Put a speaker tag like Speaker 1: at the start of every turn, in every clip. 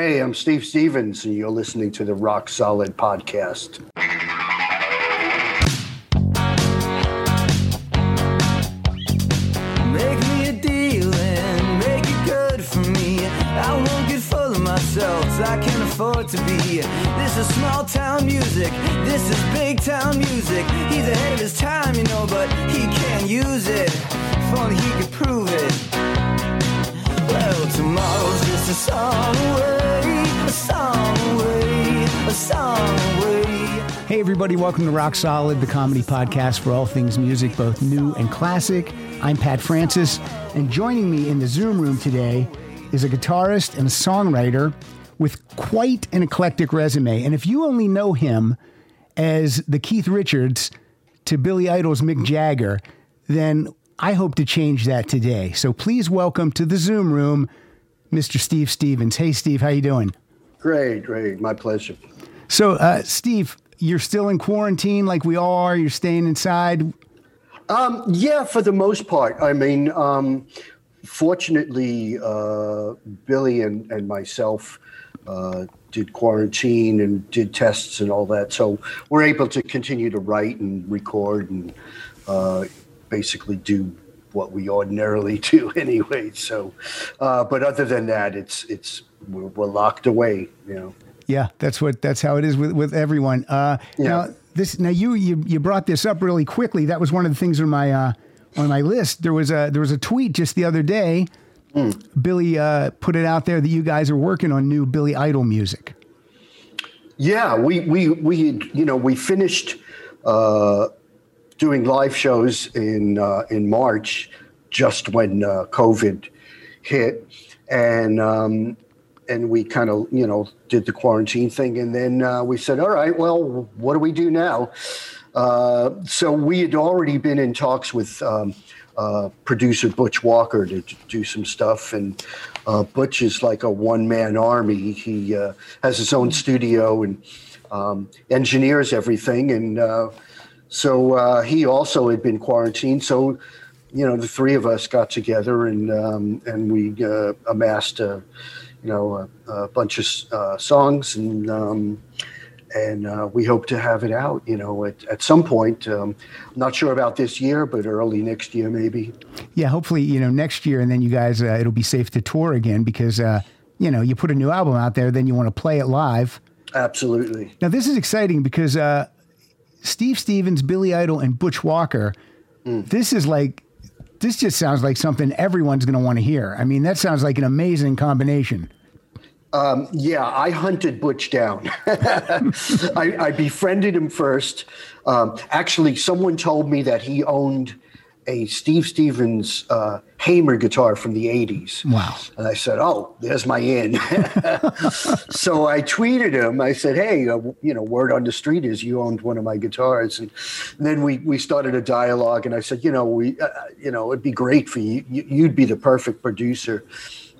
Speaker 1: Hey, I'm Steve Stevens, and you're listening to the Rock Solid Podcast.
Speaker 2: Make me a deal and make it good for me. I won't get full of myself, I can't afford to be. This is small town music, this is big town music. He's ahead of his time, you know, but he can't use it. If only he could prove it. Well, tomorrow's just a song
Speaker 3: Hey, everybody, welcome to Rock Solid, the comedy podcast for all things music, both new and classic. I'm Pat Francis, and joining me in the Zoom room today is a guitarist and a songwriter with quite an eclectic resume. And if you only know him as the Keith Richards to Billy Idol's Mick Jagger, then I hope to change that today. So please welcome to the Zoom room, Mr. Steve Stevens. Hey, Steve, how you doing?
Speaker 1: Great, great. My pleasure.
Speaker 3: So, uh, Steve, you're still in quarantine like we all are. You're staying inside.
Speaker 1: Um, yeah, for the most part. I mean, um, fortunately, uh, Billy and, and myself uh, did quarantine and did tests and all that. So we're able to continue to write and record and uh, basically do what we ordinarily do anyway. So, uh, but other than that, it's it's we're, we're locked away. You know.
Speaker 3: Yeah, that's what that's how it is with with everyone. Uh,
Speaker 1: Yeah.
Speaker 3: Now this now you you you brought this up really quickly. That was one of the things on my uh, on my list. There was a there was a tweet just the other day. Billy uh, put it out there that you guys are working on new Billy Idol music.
Speaker 1: Yeah, we we we you know we finished uh, doing live shows in uh, in March, just when uh, COVID hit, and um, and we kind of you know did the quarantine thing, and then uh, we said, all right, well, what do we do now? Uh, so we had already been in talks with. Um, uh, producer Butch Walker to, to do some stuff, and uh, Butch is like a one-man army. He uh, has his own studio and um, engineers everything, and uh, so he also had been quarantined. So, you know, the three of us got together and um, and we amassed a, you know, a, a bunch of uh, songs and. Um, and uh, we hope to have it out, you know, at, at some point. Um, not sure about this year, but early next year, maybe.
Speaker 3: Yeah, hopefully you know next year, and then you guys uh, it'll be safe to tour again because uh, you know you put a new album out there, then you want to play it live.
Speaker 1: Absolutely.
Speaker 3: Now this is exciting because uh, Steve Stevens, Billy Idol, and Butch Walker. This is like this just sounds like something everyone's going to want to hear. I mean, that sounds like an amazing combination.
Speaker 1: Um, yeah, I hunted Butch down. I, I befriended him first. Um, actually, someone told me that he owned a Steve Stevens uh, Hamer guitar from the 80s.
Speaker 3: Wow.
Speaker 1: And I said, Oh, there's my in. so I tweeted him. I said, Hey, uh, you know, word on the street is you owned one of my guitars. And, then we, we started a dialogue. And I said, You know, we, uh, you know, it'd be great for you. You- You'd be the perfect producer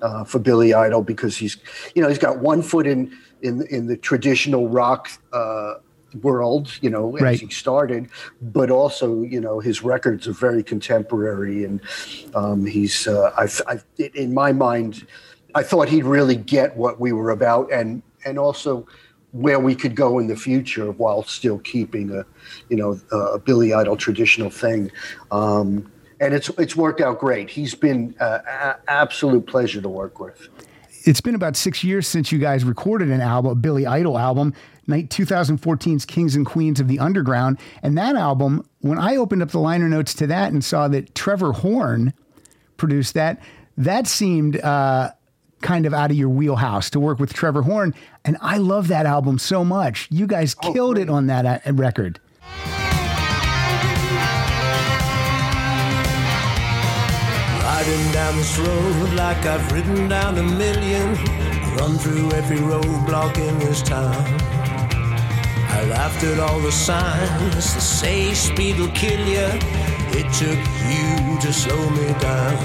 Speaker 1: uh, for Billy Idol because he's, you know, he's got one foot in in in the traditional rock uh, world, you know, as
Speaker 3: Right.
Speaker 1: he started, but also, you know, his records are very contemporary, and um, he's, uh, I've, I've, in my mind, I thought he'd really get what we were about, and and also where we could go in the future while still keeping a, you know, a Billy Idol traditional thing. Um, and it's it's worked out great. He's been uh, a- absolute pleasure to work with.
Speaker 3: It's been about six years since you guys recorded an album, Billy Idol album, 2014's Kings and Queens of the Underground. And that album, when I opened up the liner notes to that and saw that Trevor Horn produced that, that seemed uh, kind of out of your wheelhouse to work with Trevor Horn. And I love that album so much. You guys killed it on that uh, record.
Speaker 2: Riding down this road like I've ridden down a million. Run through every roadblock in this town. I laughed at all the signs that say speed will kill you. It took you to slow me down.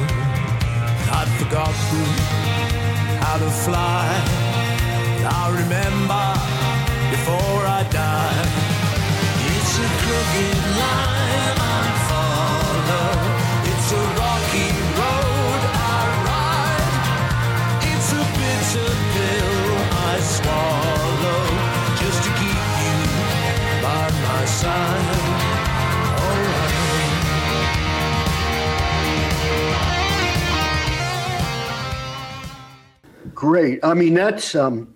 Speaker 2: I'd forgotten how to fly. I'll remember before I die. It's a crooked line
Speaker 1: great. I mean, that's um,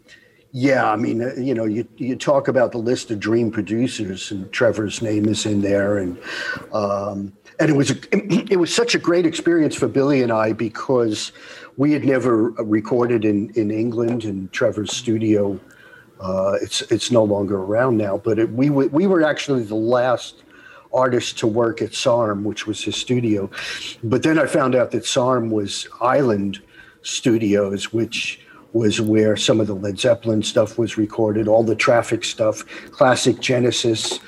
Speaker 1: yeah. I mean, uh, you know, you you talk about the list of dream producers, and Trevor's name is in there, and um, and it was a, it was such a great experience for Billy and I because we had never recorded in in England, and Trevor's studio uh, it's it's no longer around now, but it, we we were actually the last artist to work at SARM, which was his studio. But then I found out that SARM was Island Studios, which was where some of the Led Zeppelin stuff was recorded, all the traffic stuff, classic Genesis.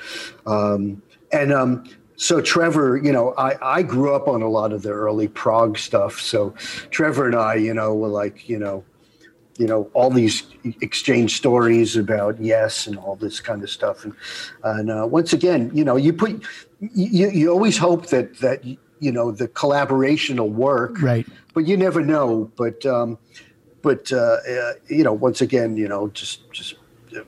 Speaker 1: Um, and um, so Trevor, you know, I, I grew up on a lot of the early prog stuff. So Trevor and I, you know, were like, you know, you know, all these exchange stories about yes and all this kind of stuff. And, and uh, once again, you know, you put, you, you always hope that, that, you know, the collaboration will work.
Speaker 3: Right.
Speaker 1: But you never know. But, um, but, uh, uh, you know, once again, you know, just, just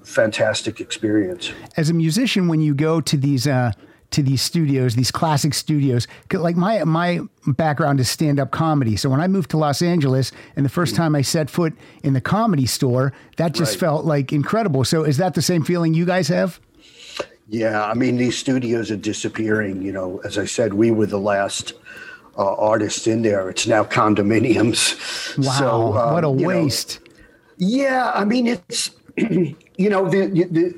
Speaker 1: fantastic experience.
Speaker 3: As a musician, when you go to these, uh, to these studios, these classic studios. Like my my background is stand up comedy. So when I moved to Los Angeles and the first time I set foot in the comedy store, that just right. felt like incredible. So is that the same feeling you guys have?
Speaker 1: Yeah, I mean these studios are disappearing. You know, as I said, we were the last uh, artists in there. It's now condominiums.
Speaker 3: Wow, so, um, what a waste!
Speaker 1: Know, yeah, I mean it's you know the, the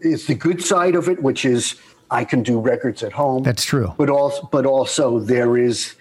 Speaker 1: it's the good side of it, which is I can do records at home.
Speaker 3: That's true.
Speaker 1: But also, but also there is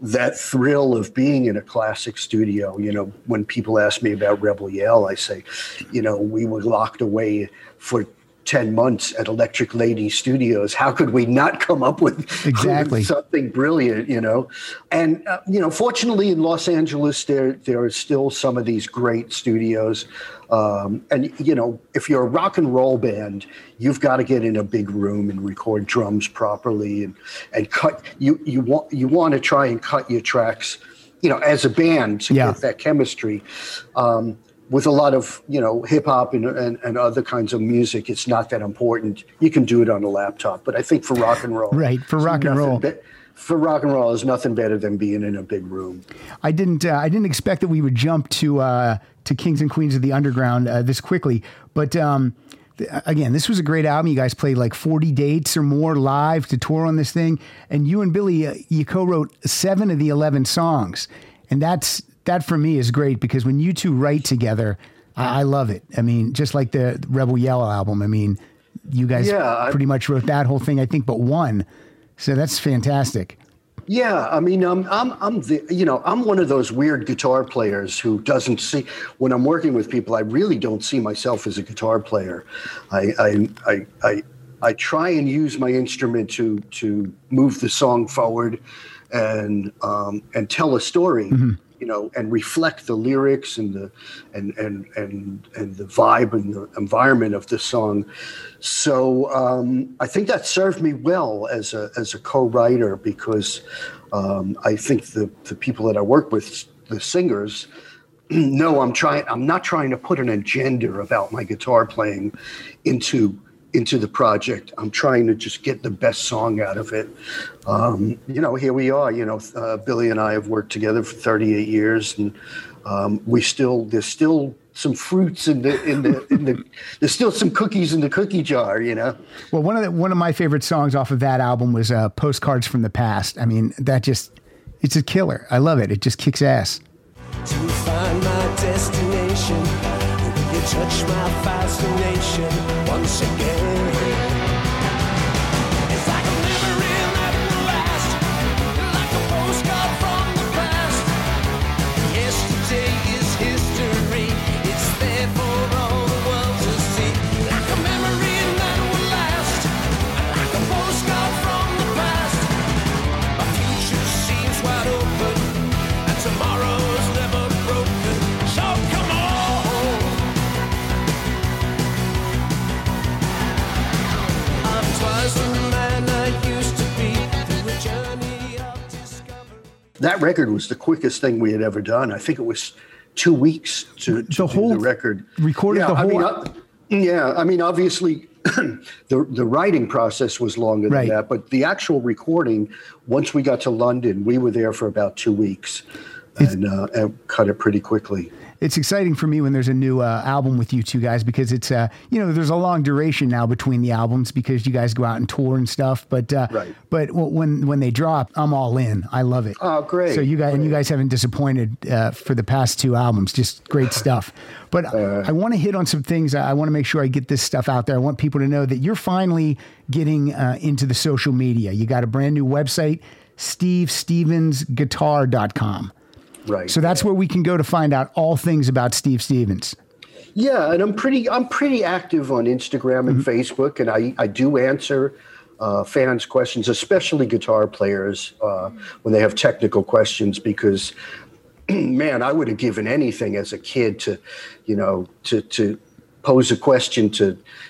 Speaker 1: that thrill of being in a classic studio. You know, when people ask me about Rebel Yell, I say, you know, we were locked away for 10 months at Electric Lady Studios. How could we not come up with
Speaker 3: exactly
Speaker 1: something brilliant, you know? And, uh, you know, fortunately in Los Angeles, there, there are still some of these great studios. Um, and, you know, if you're a rock and roll band, you've got to get in a big room and record drums properly and, and cut. You, you, want, you want to try and cut your tracks, you know, as a band to yeah. get that chemistry. Um, with a lot of you know hip hop and, and, and, other kinds of music, it's not that important. You can do it on a laptop, but I think for rock and roll,
Speaker 3: right? For rock and roll. Be-
Speaker 1: for rock and roll, there's nothing better than being in a big room.
Speaker 3: I didn't. Uh, I didn't expect that we would jump to uh, to Kings and Queens of the Underground uh, this quickly. But um, th- again, this was a great album. You guys played like 40 dates or more live to tour on this thing, and you and Billy, uh, you co-wrote seven of the 11 songs, and that's that for me is great because when you two write together, I, I love it. I mean, just like the Rebel Yell album. I mean, you guys yeah, pretty much wrote that whole thing, I think, but one. So that's fantastic.
Speaker 1: Yeah, I mean, um, I'm I'm the you know I'm one of those weird guitar players who doesn't see when I'm working with people. I really don't see myself as a guitar player. I I I I, I try and use my instrument to to move the song forward, and um, and tell a story. Mm-hmm you know, and reflect the lyrics and the and and and and the vibe and the environment of the song. So um, I think that served me well as a as a co-writer because um, I think the the people that I work with, the singers, know I'm trying. I'm not trying to put an agenda about my guitar playing into into the project. I'm trying to just get the best song out of it. Um, you know, here we are. You know, uh, Billy and I have worked together for 38 years, and um, we still there's still some fruits in the in the in the there's still some cookies in the cookie jar. You know.
Speaker 3: Well, one of the, one of my favorite songs off of that album was uh, "Postcards from the Past." I mean, that just it's a killer. I love it. It just kicks ass. Touch my fascination once again.
Speaker 1: That record was the quickest thing we had ever done. I think it was two weeks to, to the whole the record.
Speaker 3: Recorded yeah, the whole.
Speaker 1: I mean, uh, yeah, I mean, obviously, the the writing process was longer right. than that, but the actual recording. Once we got to London, we were there for about two weeks, and, uh, and cut it pretty quickly.
Speaker 3: It's exciting for me when there's a new uh, album with you two guys because it's uh, you know there's a long duration now between the albums because you guys go out and tour and stuff. But uh,
Speaker 1: Right.
Speaker 3: but when when they drop, I'm all in. I love it.
Speaker 1: Oh, great,
Speaker 3: So you guys and you guys haven't disappointed uh, for the past two albums. Just great stuff. But
Speaker 1: Uh,
Speaker 3: I want to hit on some things. I want to make sure I get this stuff out there. I want people to know that you're finally getting uh, into the social media. You got a brand new website, stevestevensguitar.com.
Speaker 1: Right.
Speaker 3: So that's where we can go to find out all things about Steve Stevens.
Speaker 1: Yeah, and I'm pretty I'm pretty active on Instagram and Facebook, and I I do answer uh, fans' questions, especially guitar players uh, when they have technical questions, because man, I would have given anything as a kid to, you know, to to pose a question to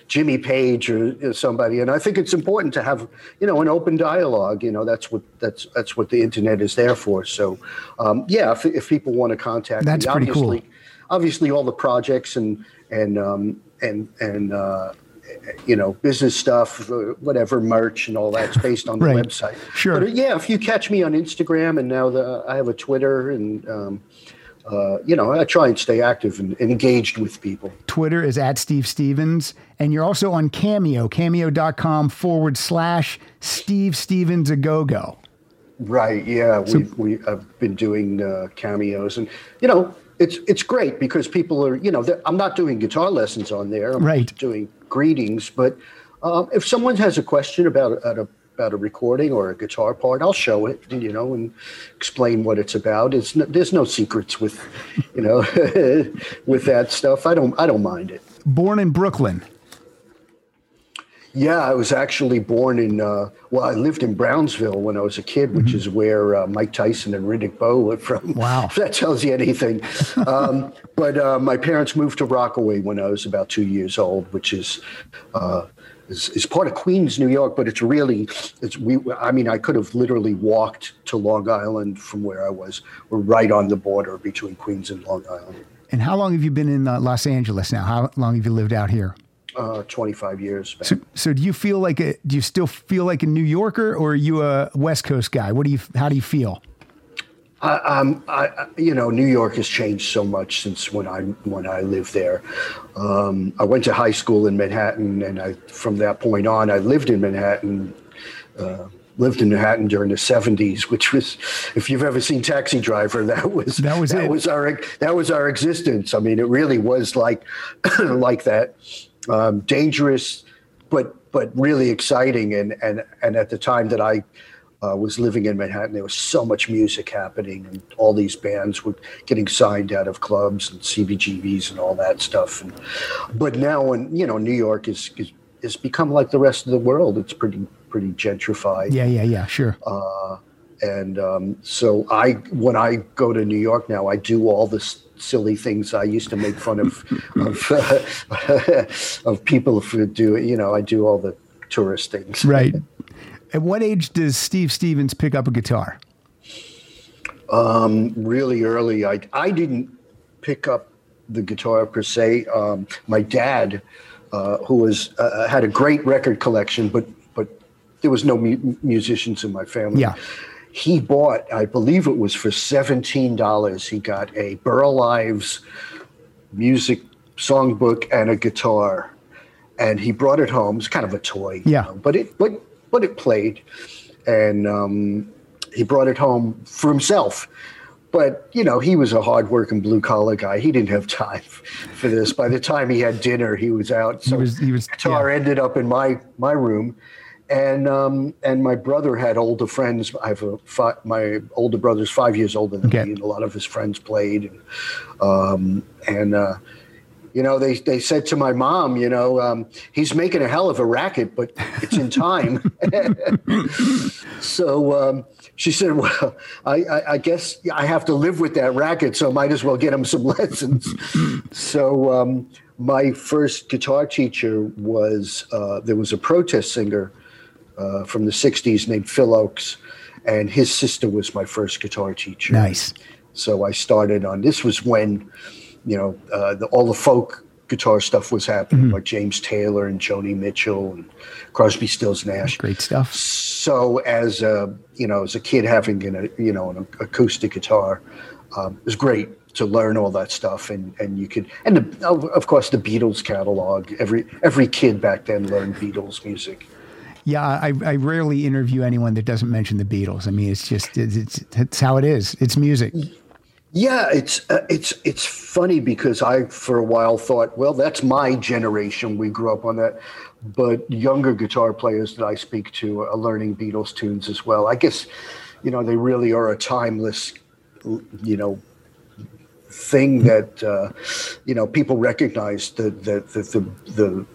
Speaker 1: Jimmy Page or you know, somebody, and I think it's important to have you know an open dialogue. You know, that's what that's that's what the internet is there for. So, um, yeah, if, if people want to contact
Speaker 3: That's
Speaker 1: me,
Speaker 3: pretty cool.
Speaker 1: obviously, obviously all the projects and and um, and and uh, you know business stuff, whatever merch and all that's based on the
Speaker 3: Right.
Speaker 1: website.
Speaker 3: Sure.
Speaker 1: But uh, yeah, if you catch me on Instagram and now the I have a Twitter and. Um, uh, you know, I try and stay active and, and engaged with people.
Speaker 3: Twitter is at Steve Stevens. And you're also on Cameo, cameo.com forward slash Steve Stevens a go go.
Speaker 1: Right. Yeah. we we have been doing uh, cameos, and you know, it's it's great because people are you know I'm not doing guitar lessons on there. I'm
Speaker 3: Right.
Speaker 1: Doing greetings, but um, if someone has a question about a, about a recording or a guitar part, I'll show it. You know, and explain what it's about. It's no, there's no secrets with, you know, with that stuff. I don't I don't mind it.
Speaker 3: Born in Brooklyn.
Speaker 1: Yeah, I was actually born in, uh, well, I lived in Brownsville when I was a kid, which is where uh, Mike Tyson and Riddick Bowe were from.
Speaker 3: Wow.
Speaker 1: If that tells you anything. um, but uh, my parents moved to Rockaway when I was about two years old, which is, uh, is, is part of Queens, New York, but it's really, it's we. I mean, I could have literally walked to Long Island from where I was. We're right on the border between Queens and Long Island.
Speaker 3: And how long have you been in uh, Los Angeles now? How long have you lived out here?
Speaker 1: Uh, 25 years back.
Speaker 3: So, so do you feel like a, do you still feel like a New Yorker or are you a West Coast guy? What do you, how do you feel?
Speaker 1: I, um, I, you know, New York has changed so much since when I when I lived there. Um, I went to high school in Manhattan, and I from that point on, I lived in Manhattan. Uh, lived in Manhattan during the '70s, which was, if you've ever seen Taxi Driver, that was
Speaker 3: That was it.
Speaker 1: was our that was our existence. I mean, it really was like like that, um, dangerous, but but really exciting. And and and at the time that I uh, was living in Manhattan, there was so much music happening, and all these bands were getting signed out of clubs and CBGBs and all that stuff. And, but now, when you know, New York is, is is become like the rest of the world. It's pretty pretty gentrified
Speaker 3: Yeah, yeah, yeah, sure.
Speaker 1: and um, so I, when I go to New York now, I do all the s- silly things I used to make fun of of, uh, of people for doing. You know, I do all the tourist things.
Speaker 3: right. At what age does Steve Stevens pick up a guitar?
Speaker 1: Really early, I I didn't pick up the guitar per se. Um, my dad, uh, who was uh, had a great record collection, but but there was no mu- musicians in my family.
Speaker 3: Yeah.
Speaker 1: He bought, I believe it was for seventeen dollars. He got a Burl Ives music songbook and a guitar, and he brought it home. It's kind of a toy, you
Speaker 3: Yeah.
Speaker 1: know, but it but but it played, and um, he brought it home for himself. But you know, he was a hardworking blue collar guy. He didn't have time for this. By the time he had dinner, he was out. So
Speaker 3: was- he was-
Speaker 1: guitar
Speaker 3: yeah.
Speaker 1: ended up in my my room, and um, and my brother had older friends. I have a fi- my older brother's five years older than
Speaker 3: Okay.
Speaker 1: me, and a lot of his friends played, and um, and uh, you know they they said to my mom, you know, um, he's making a hell of a racket, but it's in time. so um, she said, well, I, I, I guess I have to live with that racket, so might as well get him some lessons. so um, my first guitar teacher was uh, there was a protest singer uh, from the '60s named Phil Ochs, and his sister was my first guitar teacher.
Speaker 3: Nice.
Speaker 1: So I started on. This was when, you know, uh, the, all the folk guitar stuff was happening, like James Taylor and Joni Mitchell and Crosby, Stills, Nash.
Speaker 3: Great stuff.
Speaker 1: So as a you know, as a kid having an, a, you know an acoustic guitar, um, it was great. to learn all that stuff and and you could and the, of course the Beatles catalog every every kid back then learned Beatles music
Speaker 3: yeah I, I rarely interview anyone that doesn't mention the Beatles. I mean it's just it's, it's, it's how it is. It's music.
Speaker 1: Yeah it's uh, it's it's funny because I for a while thought well that's my generation. We grew up on that. But younger guitar players that I speak to are learning Beatles tunes as well. I guess you know they really are a timeless you know thing that uh, you know people recognize that the the, the, the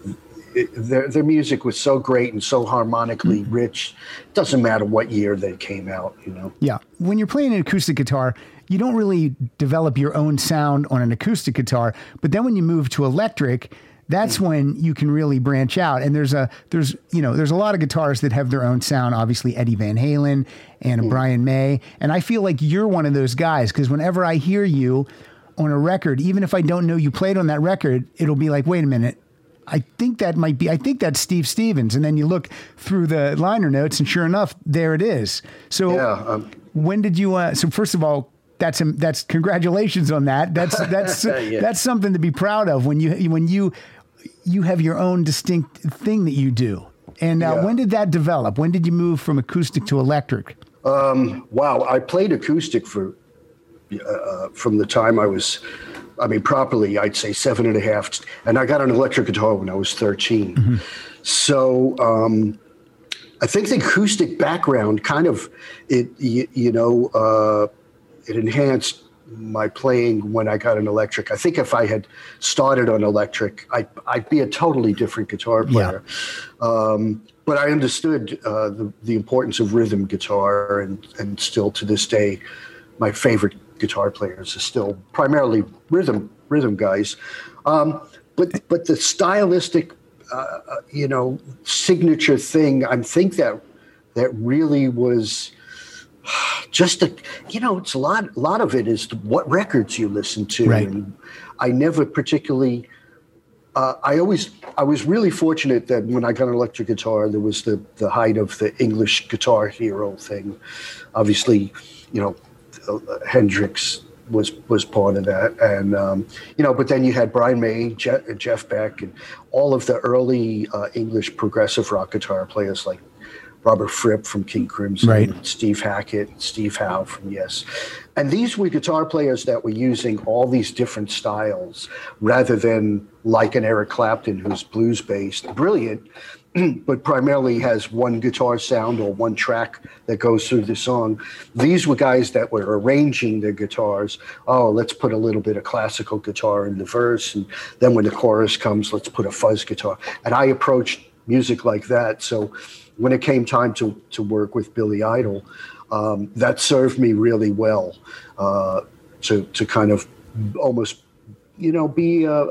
Speaker 1: it, their their music was so great and so harmonically mm-hmm. rich. It doesn't matter what year they came out, you know.
Speaker 3: Yeah, when you're playing an acoustic guitar, you don't really develop your own sound on an acoustic guitar. But then when you move to electric, that's when you can really branch out. And there's a there's you know there's a lot of guitarists that have their own sound. Obviously Eddie Van Halen and mm. Brian May, and I feel like you're one of those guys because whenever I hear you on a record, even if I don't know you played on that record, it'll be like, wait a minute. I think that might be, I think that's Steve Stevens. And then you look through the liner notes, and sure enough, there it is. So, yeah, um, when did you, uh, so first of all, that's that's congratulations on that. That's that's yeah. that's something to be proud of when you when you you have your own distinct thing that you do. And uh, yeah. when did that develop? When did you move from acoustic to electric?
Speaker 1: Um, wow, I played acoustic for uh, from the time I was, I mean, properly, I'd say seven and a half. And I got an electric guitar when I was 13. Mm-hmm. So um, I think the acoustic background kind of, it, you, you know, uh, it enhanced my playing when I got an electric. I think if I had started on electric, I, I'd be a totally different guitar player. Yeah. Um, but I understood uh, the, the importance of rhythm guitar, and, and still to this day, my favorite guitar players are still primarily rhythm rhythm guys. Um, but but the stylistic, uh, uh, you know, signature thing, I think that that really was just a you know it's a lot a lot of it is what records you listen to
Speaker 3: right.
Speaker 1: and i never particularly uh, i always i was really fortunate that when i got an electric guitar there was the the height of the english guitar hero thing obviously you know hendrix was was part of that and um, you know but then you had brian may jeff, jeff beck and all of the early uh, english progressive rock guitar players like Robert Fripp from King Crimson,
Speaker 3: right.
Speaker 1: Steve Hackett, Steve Howe from Yes. And these were guitar players that were using all these different styles rather than like an Eric Clapton who's blues based, brilliant, but primarily has one guitar sound or one track that goes through the song. These were guys that were arranging their guitars. Oh, let's put a little bit of classical guitar in the verse. And then when the chorus comes, let's put a fuzz guitar. And I approached music like that. So when it came time to, to work with Billy Idol, um, that served me really well uh, to, to kind of almost, you know, be a,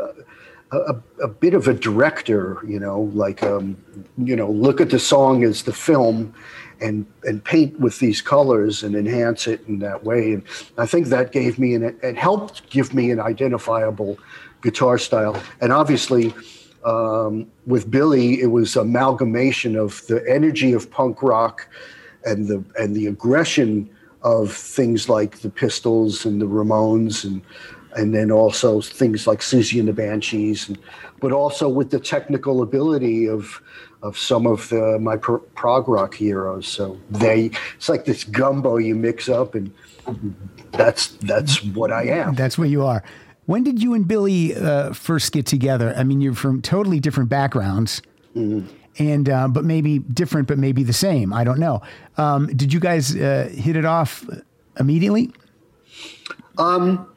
Speaker 1: a, a bit of a director, you know, like, um, you know, look at the song as the film and, and paint with these colors and enhance it in that way. And I think that gave me, and it helped give me an identifiable guitar style. And obviously, um, with Billy, it was amalgamation of the energy of punk rock and the and the aggression of things like the Pistols and the Ramones and and then also things like Siouxsie and the Banshees, and, but also with the technical ability of of some of the, my prog rock heroes. So they it's like this gumbo you mix up, and that's that's what I am.
Speaker 3: That's what you are. When did you and Billy uh, first get together? I mean, you're from totally different backgrounds, mm-hmm. and uh, but maybe different, but maybe the same. I don't know. Um, did you guys uh, hit it off immediately?
Speaker 1: Um,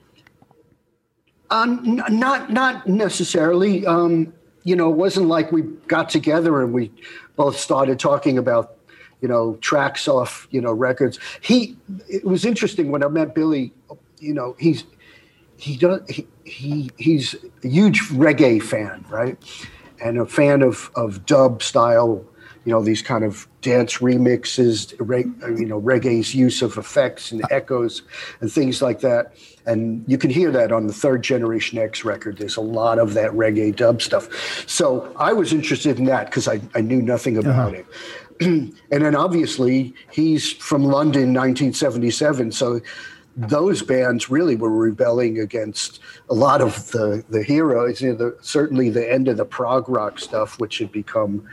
Speaker 1: um, not not necessarily. Um, you know, it wasn't like we got together and we both started talking about you know tracks off you know records. He it was interesting when I met Billy. You know, he's he does he, he he's a huge reggae fan, right? And a fan of of dub style, you know, these kind of dance remixes, you know, reggae's use of effects and echoes and things like that. And you can hear that on the third generation X record. There's a lot of that reggae dub stuff. So I was interested in that because I, I knew nothing about uh-huh. it. and then obviously he's from London, 1977. So those bands really were rebelling against a lot of the the heroes. You know, the, certainly the end of the prog rock stuff, which had become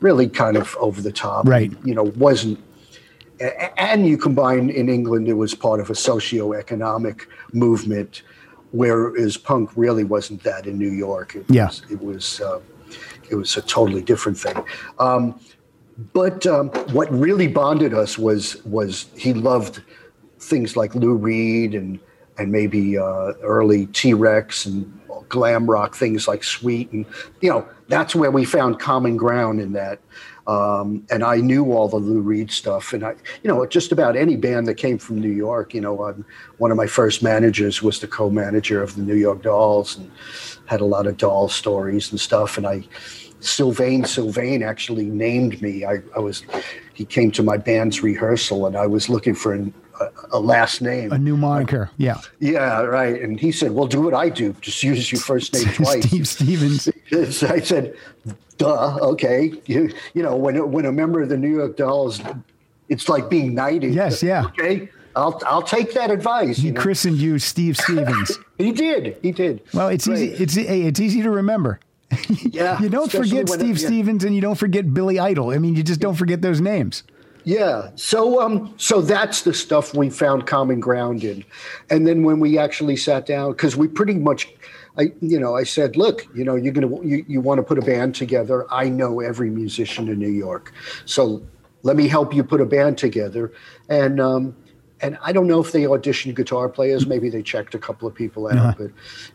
Speaker 1: really kind of over the top.
Speaker 3: Right.
Speaker 1: You know, wasn't. And you combine in England, it was part of a socio-economic movement, whereas punk really wasn't that in New York. It
Speaker 3: yeah.
Speaker 1: was, it was uh, it was a totally different thing. Um, but um, what really bonded us was was he loved things like Lou Reed and and maybe uh, early T Rex and glam rock things like Sweet and you know that's where we found common ground in that. Um, and I knew all the Lou Reed stuff, and I, you know, just about any band that came from New York. You know, um, one of my first managers was the co-manager of the New York Dolls, and had a lot of doll stories and stuff. And I, Sylvain Sylvain actually named me. I, I was, he came to my band's rehearsal, and I was looking for an, a, last name,
Speaker 3: a new moniker. Uh, yeah,
Speaker 1: yeah, right. And he said, "Well, do what I do. Just use your first name twice."
Speaker 3: Steve Stevens.
Speaker 1: So I said, "Duh, okay." You, you know, when when a member of the New York Dolls, it's like being knighted.
Speaker 3: Yes, yeah.
Speaker 1: Okay, I'll I'll take that advice.
Speaker 3: He
Speaker 1: you know?
Speaker 3: christened you Steve Stevens.
Speaker 1: he did. He did.
Speaker 3: well, it's easy. It's it's easy to remember.
Speaker 1: Yeah,
Speaker 3: You don't forget
Speaker 1: when it-
Speaker 3: Steve
Speaker 1: yeah.
Speaker 3: Stevens and you don't forget Billy Idol. I mean, you just don't forget those names.
Speaker 1: Yeah. So um so that's the stuff we found common ground in. And then when we actually sat down cuz we pretty much I you know, I said, "Look, you know, you're going to you, you want to put a band together. I know every musician in New York. So let me help you put a band together." And um and I don't know if they auditioned guitar players. Maybe they checked a couple of people out.
Speaker 3: Uh-huh.
Speaker 1: But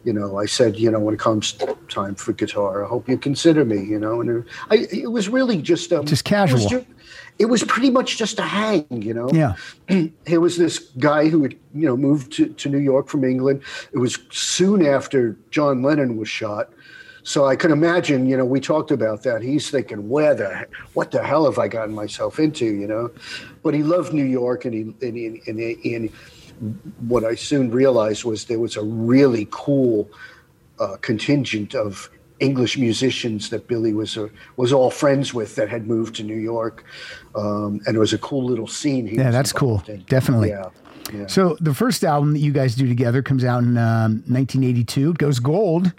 Speaker 1: you know, I said, you know, when it comes time for guitar, I hope you consider me. You know, and it, I, it was really just um,
Speaker 3: Just
Speaker 1: it was
Speaker 3: casual.
Speaker 1: It was pretty much just a hang, you know.
Speaker 3: Yeah.
Speaker 1: Here was this guy who had, you know, moved to, to New York from England. It was soon after John Lennon was shot. So I can imagine, you know, we talked about that. He's thinking, where the, what the hell have I gotten myself into, you know? But he loved New York, and he, and, he, and, he, and what I soon realized was there was a really cool uh, contingent of English musicians that Billy was uh, was all friends with that had moved to New York, um, and it was a cool little scene.
Speaker 3: Yeah, that's cool.
Speaker 1: in.
Speaker 3: Definitely.
Speaker 1: Yeah, yeah.
Speaker 3: So the first album that you guys do together comes out in um, 1982. It goes gold.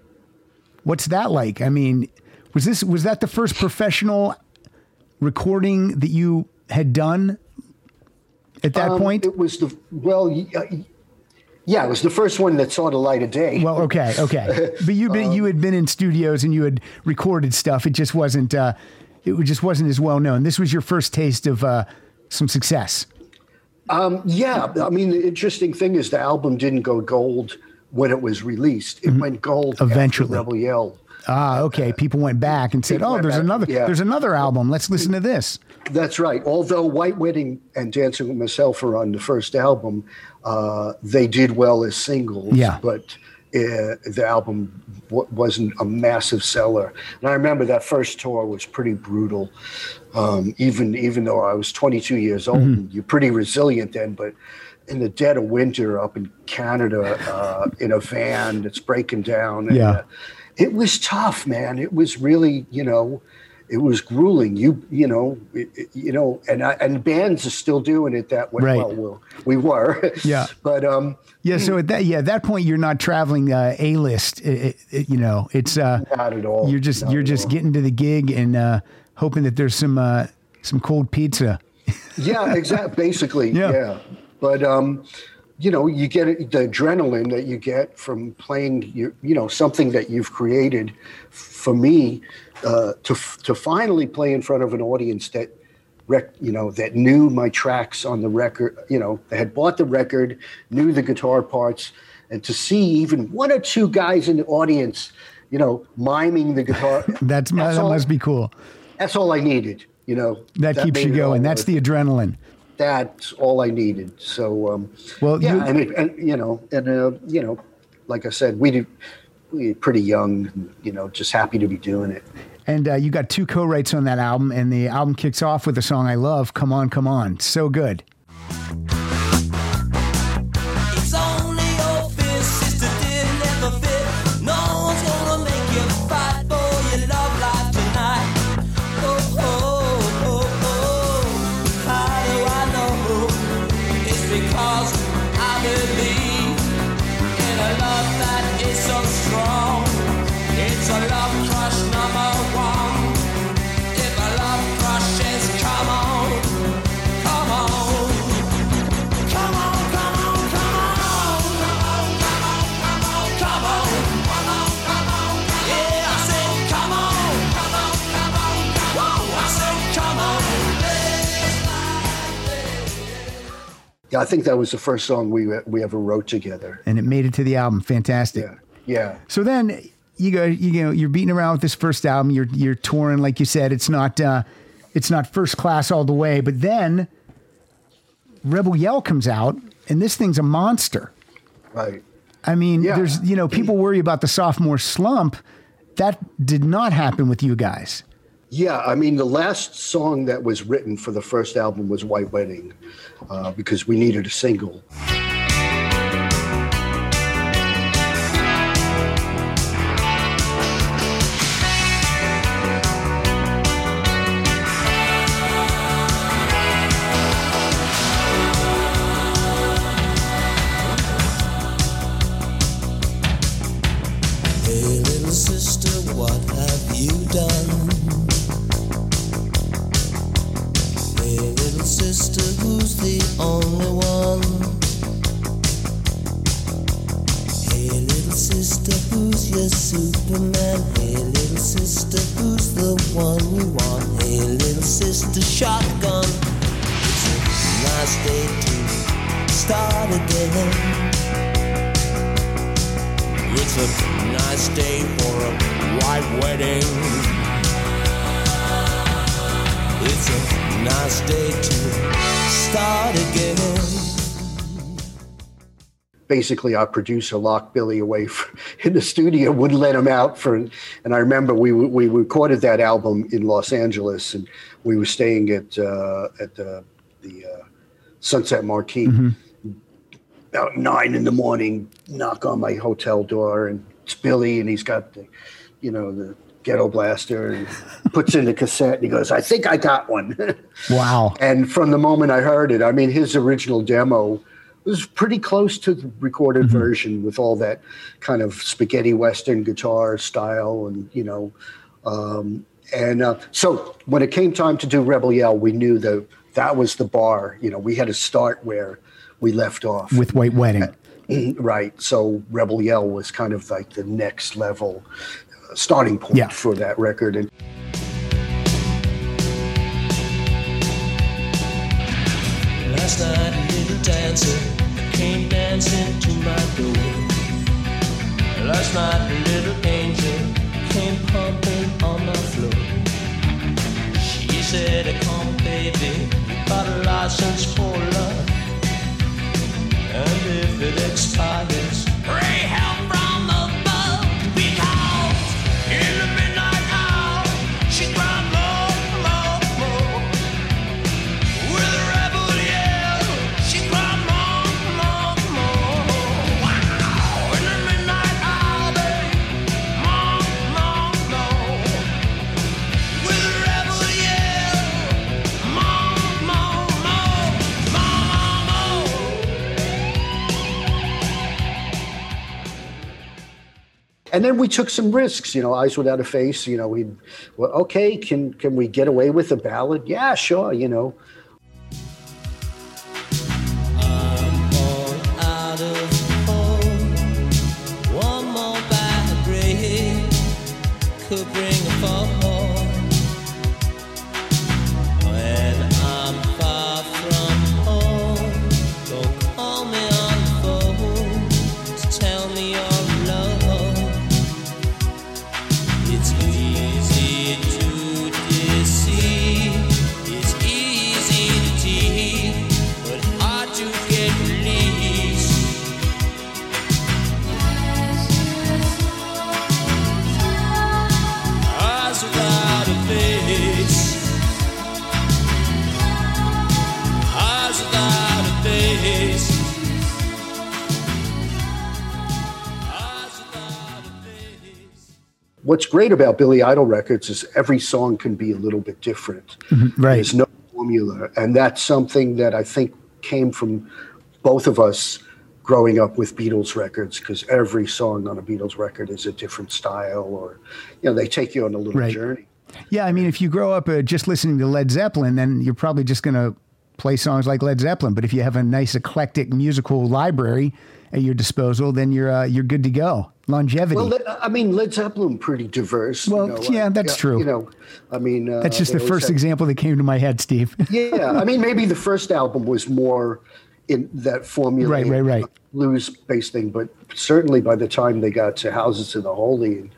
Speaker 3: What's that like? I mean, was this was that the first professional recording that you had done at that
Speaker 1: Um,
Speaker 3: point?
Speaker 1: it was the well, y- uh, yeah, it was the first one that saw the light of day.
Speaker 3: Well, okay, okay, but you been you had been in studios and you had recorded stuff. It just wasn't uh, it just wasn't as well known. This was your first taste of uh, some success.
Speaker 1: Yeah, I mean, the interesting thing is the album didn't go gold when it was released. It went gold
Speaker 3: Mm-hmm. Eventually.
Speaker 1: Rebel Yell.
Speaker 3: Ah, okay. People went back and said,
Speaker 1: People
Speaker 3: "Oh, there's
Speaker 1: back,
Speaker 3: another
Speaker 1: yeah.
Speaker 3: there's another album. Let's listen to this."
Speaker 1: That's right. Although White Wedding and Dancing with Myself are on the first album, uh, they did well as singles.
Speaker 3: Yeah.
Speaker 1: But uh, the album w- wasn't a massive seller. And I remember that first tour was pretty brutal. Um, even even though I was 22 years old,
Speaker 3: Mm-hmm.
Speaker 1: you're pretty resilient then. But in the dead of winter up in Canada, uh, in a van that's breaking down, and,
Speaker 3: Yeah.
Speaker 1: uh, it was tough, man. It was really, you know, it was grueling. You, you know, it, you know, and I, and bands are still doing it that way.
Speaker 3: Right.
Speaker 1: Well, we'll- were.
Speaker 3: Yeah.
Speaker 1: But um,
Speaker 3: Yeah, so at that yeah, at that point you're not traveling uh, A list. you know, it's uh,
Speaker 1: not at all.
Speaker 3: you're just
Speaker 1: Not
Speaker 3: you're just
Speaker 1: all.
Speaker 3: getting to the gig and uh, hoping that there's some uh, some cold pizza.
Speaker 1: yeah, exactly. Basically,
Speaker 3: Yeah.
Speaker 1: yeah. But um, you know, you get the adrenaline that you get from playing, your, you know, something that you've created. For me, uh, to to finally play in front of an audience that, rec- you know, that knew my tracks on the record, you know, that had bought the record, knew the guitar parts, and to see even one or two guys in the audience, you know, miming the guitar.
Speaker 3: That's, that
Speaker 1: all-
Speaker 3: must be cool.
Speaker 1: That's all I needed. You know,
Speaker 3: That, keeps you going. That's the adrenaline.
Speaker 1: That's all I needed. So, um,
Speaker 3: Well,
Speaker 1: yeah,
Speaker 3: you-
Speaker 1: and, it, and you know, and uh, you know, like I said, we did we were pretty young, you know, just happy to be doing it.
Speaker 3: And uh, you got two co-writes on that album, and the album kicks off with a song I love, "Come On, Come On." So good.
Speaker 4: I
Speaker 1: think that was the first song we we ever wrote together.
Speaker 3: and it made it to the album. Fantastic.
Speaker 1: Yeah, yeah.
Speaker 3: So then you go, you know, you're beating around with this first album. You're you're touring, like you said. It's not uh, it's not first class all the way. But then Rebel Yell comes out, and this thing's a monster.
Speaker 1: Right.
Speaker 3: I mean,
Speaker 1: Yeah.
Speaker 3: there's you know, people worry about the sophomore slump. That did not happen with you guys.
Speaker 1: Yeah, I mean, the last song that was written for the first album was White Wedding uh, because we needed a single. Basically, our producer locked Billy away for, in the studio, wouldn't let him out for. And I remember we we recorded that album in Los Angeles, and we were staying at uh, at the the uh, Sunset Marquis. About nine in the morning, knock on my hotel door, and it's Billy, and he's got the, you know, the ghetto blaster, and puts in the cassette, and he goes, "I think I got one."
Speaker 3: Wow.
Speaker 1: And from the moment I heard it, I mean, his original demo was pretty close to the recorded version with all that kind of spaghetti western guitar style, and you know, um, and uh, so when it came time to do Rebel Yell, we knew that that was the bar. You know, we had to start where we left off.
Speaker 3: With White Wedding.
Speaker 1: right. So Rebel Yell was kind of like the next level uh, starting point
Speaker 3: Yeah.
Speaker 1: for that record, and
Speaker 4: Last night, a little dancer came dancing to my door. Last night, a little angel came pumping on my floor. She said, Come, baby, you got a license for love. And if it expires,
Speaker 1: and then we took some risks you know eyes without a face you know we well okay can can we get away with a ballad yeah sure you know what's great about billy idol records is every song can be a little bit different
Speaker 3: Right.
Speaker 1: there's no formula and that's something that i think came from both of us growing up with beatles records because every song on a beatles record is a different style or you know they take you on a little
Speaker 3: Right.
Speaker 1: journey
Speaker 3: Yeah, I mean, if you grow up uh, just listening to Led Zeppelin, then you're probably just going to play songs like Led Zeppelin. But if you have a nice eclectic musical library at your disposal, then you're uh, you're good to go. Longevity.
Speaker 1: well i mean led zeppelin pretty diverse you
Speaker 3: Well,
Speaker 1: know,
Speaker 3: yeah,
Speaker 1: uh,
Speaker 3: that's true.
Speaker 1: you know i mean uh,
Speaker 3: That's just the first
Speaker 1: have-
Speaker 3: example that came to my head, Steve.
Speaker 1: yeah i mean maybe the first album was more in that formula
Speaker 3: Right, right, right.
Speaker 1: blues based thing, but certainly by the time they got to Houses of the Holy, and